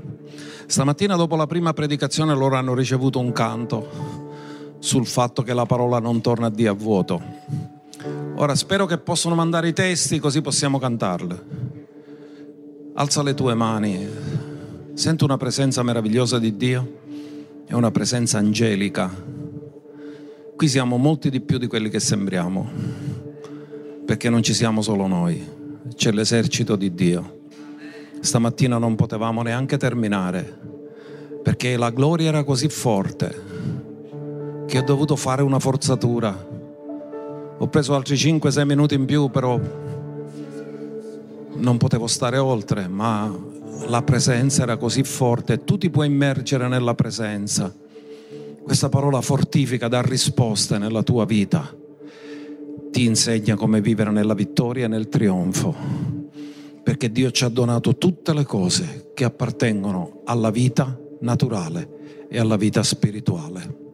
Stamattina dopo la prima predicazione loro hanno ricevuto un canto sul fatto che la parola non torna a Dio a vuoto. Ora spero che possano mandare i testi così possiamo cantarle. Alza le tue mani. Sento una presenza meravigliosa di Dio e una presenza angelica. Qui siamo molti di più di quelli che sembriamo, perché non ci siamo solo noi, c'è l'esercito di Dio. Stamattina non potevamo neanche terminare perché la gloria era così forte che ho dovuto fare una forzatura. Ho preso altri 5-6 minuti in più, però non potevo stare oltre, ma la presenza era così forte, tu ti puoi immergere nella presenza. Questa parola fortifica, dà risposte nella tua vita, ti insegna come vivere nella vittoria e nel trionfo perché Dio ci ha donato tutte le cose che appartengono alla vita naturale e alla vita spirituale.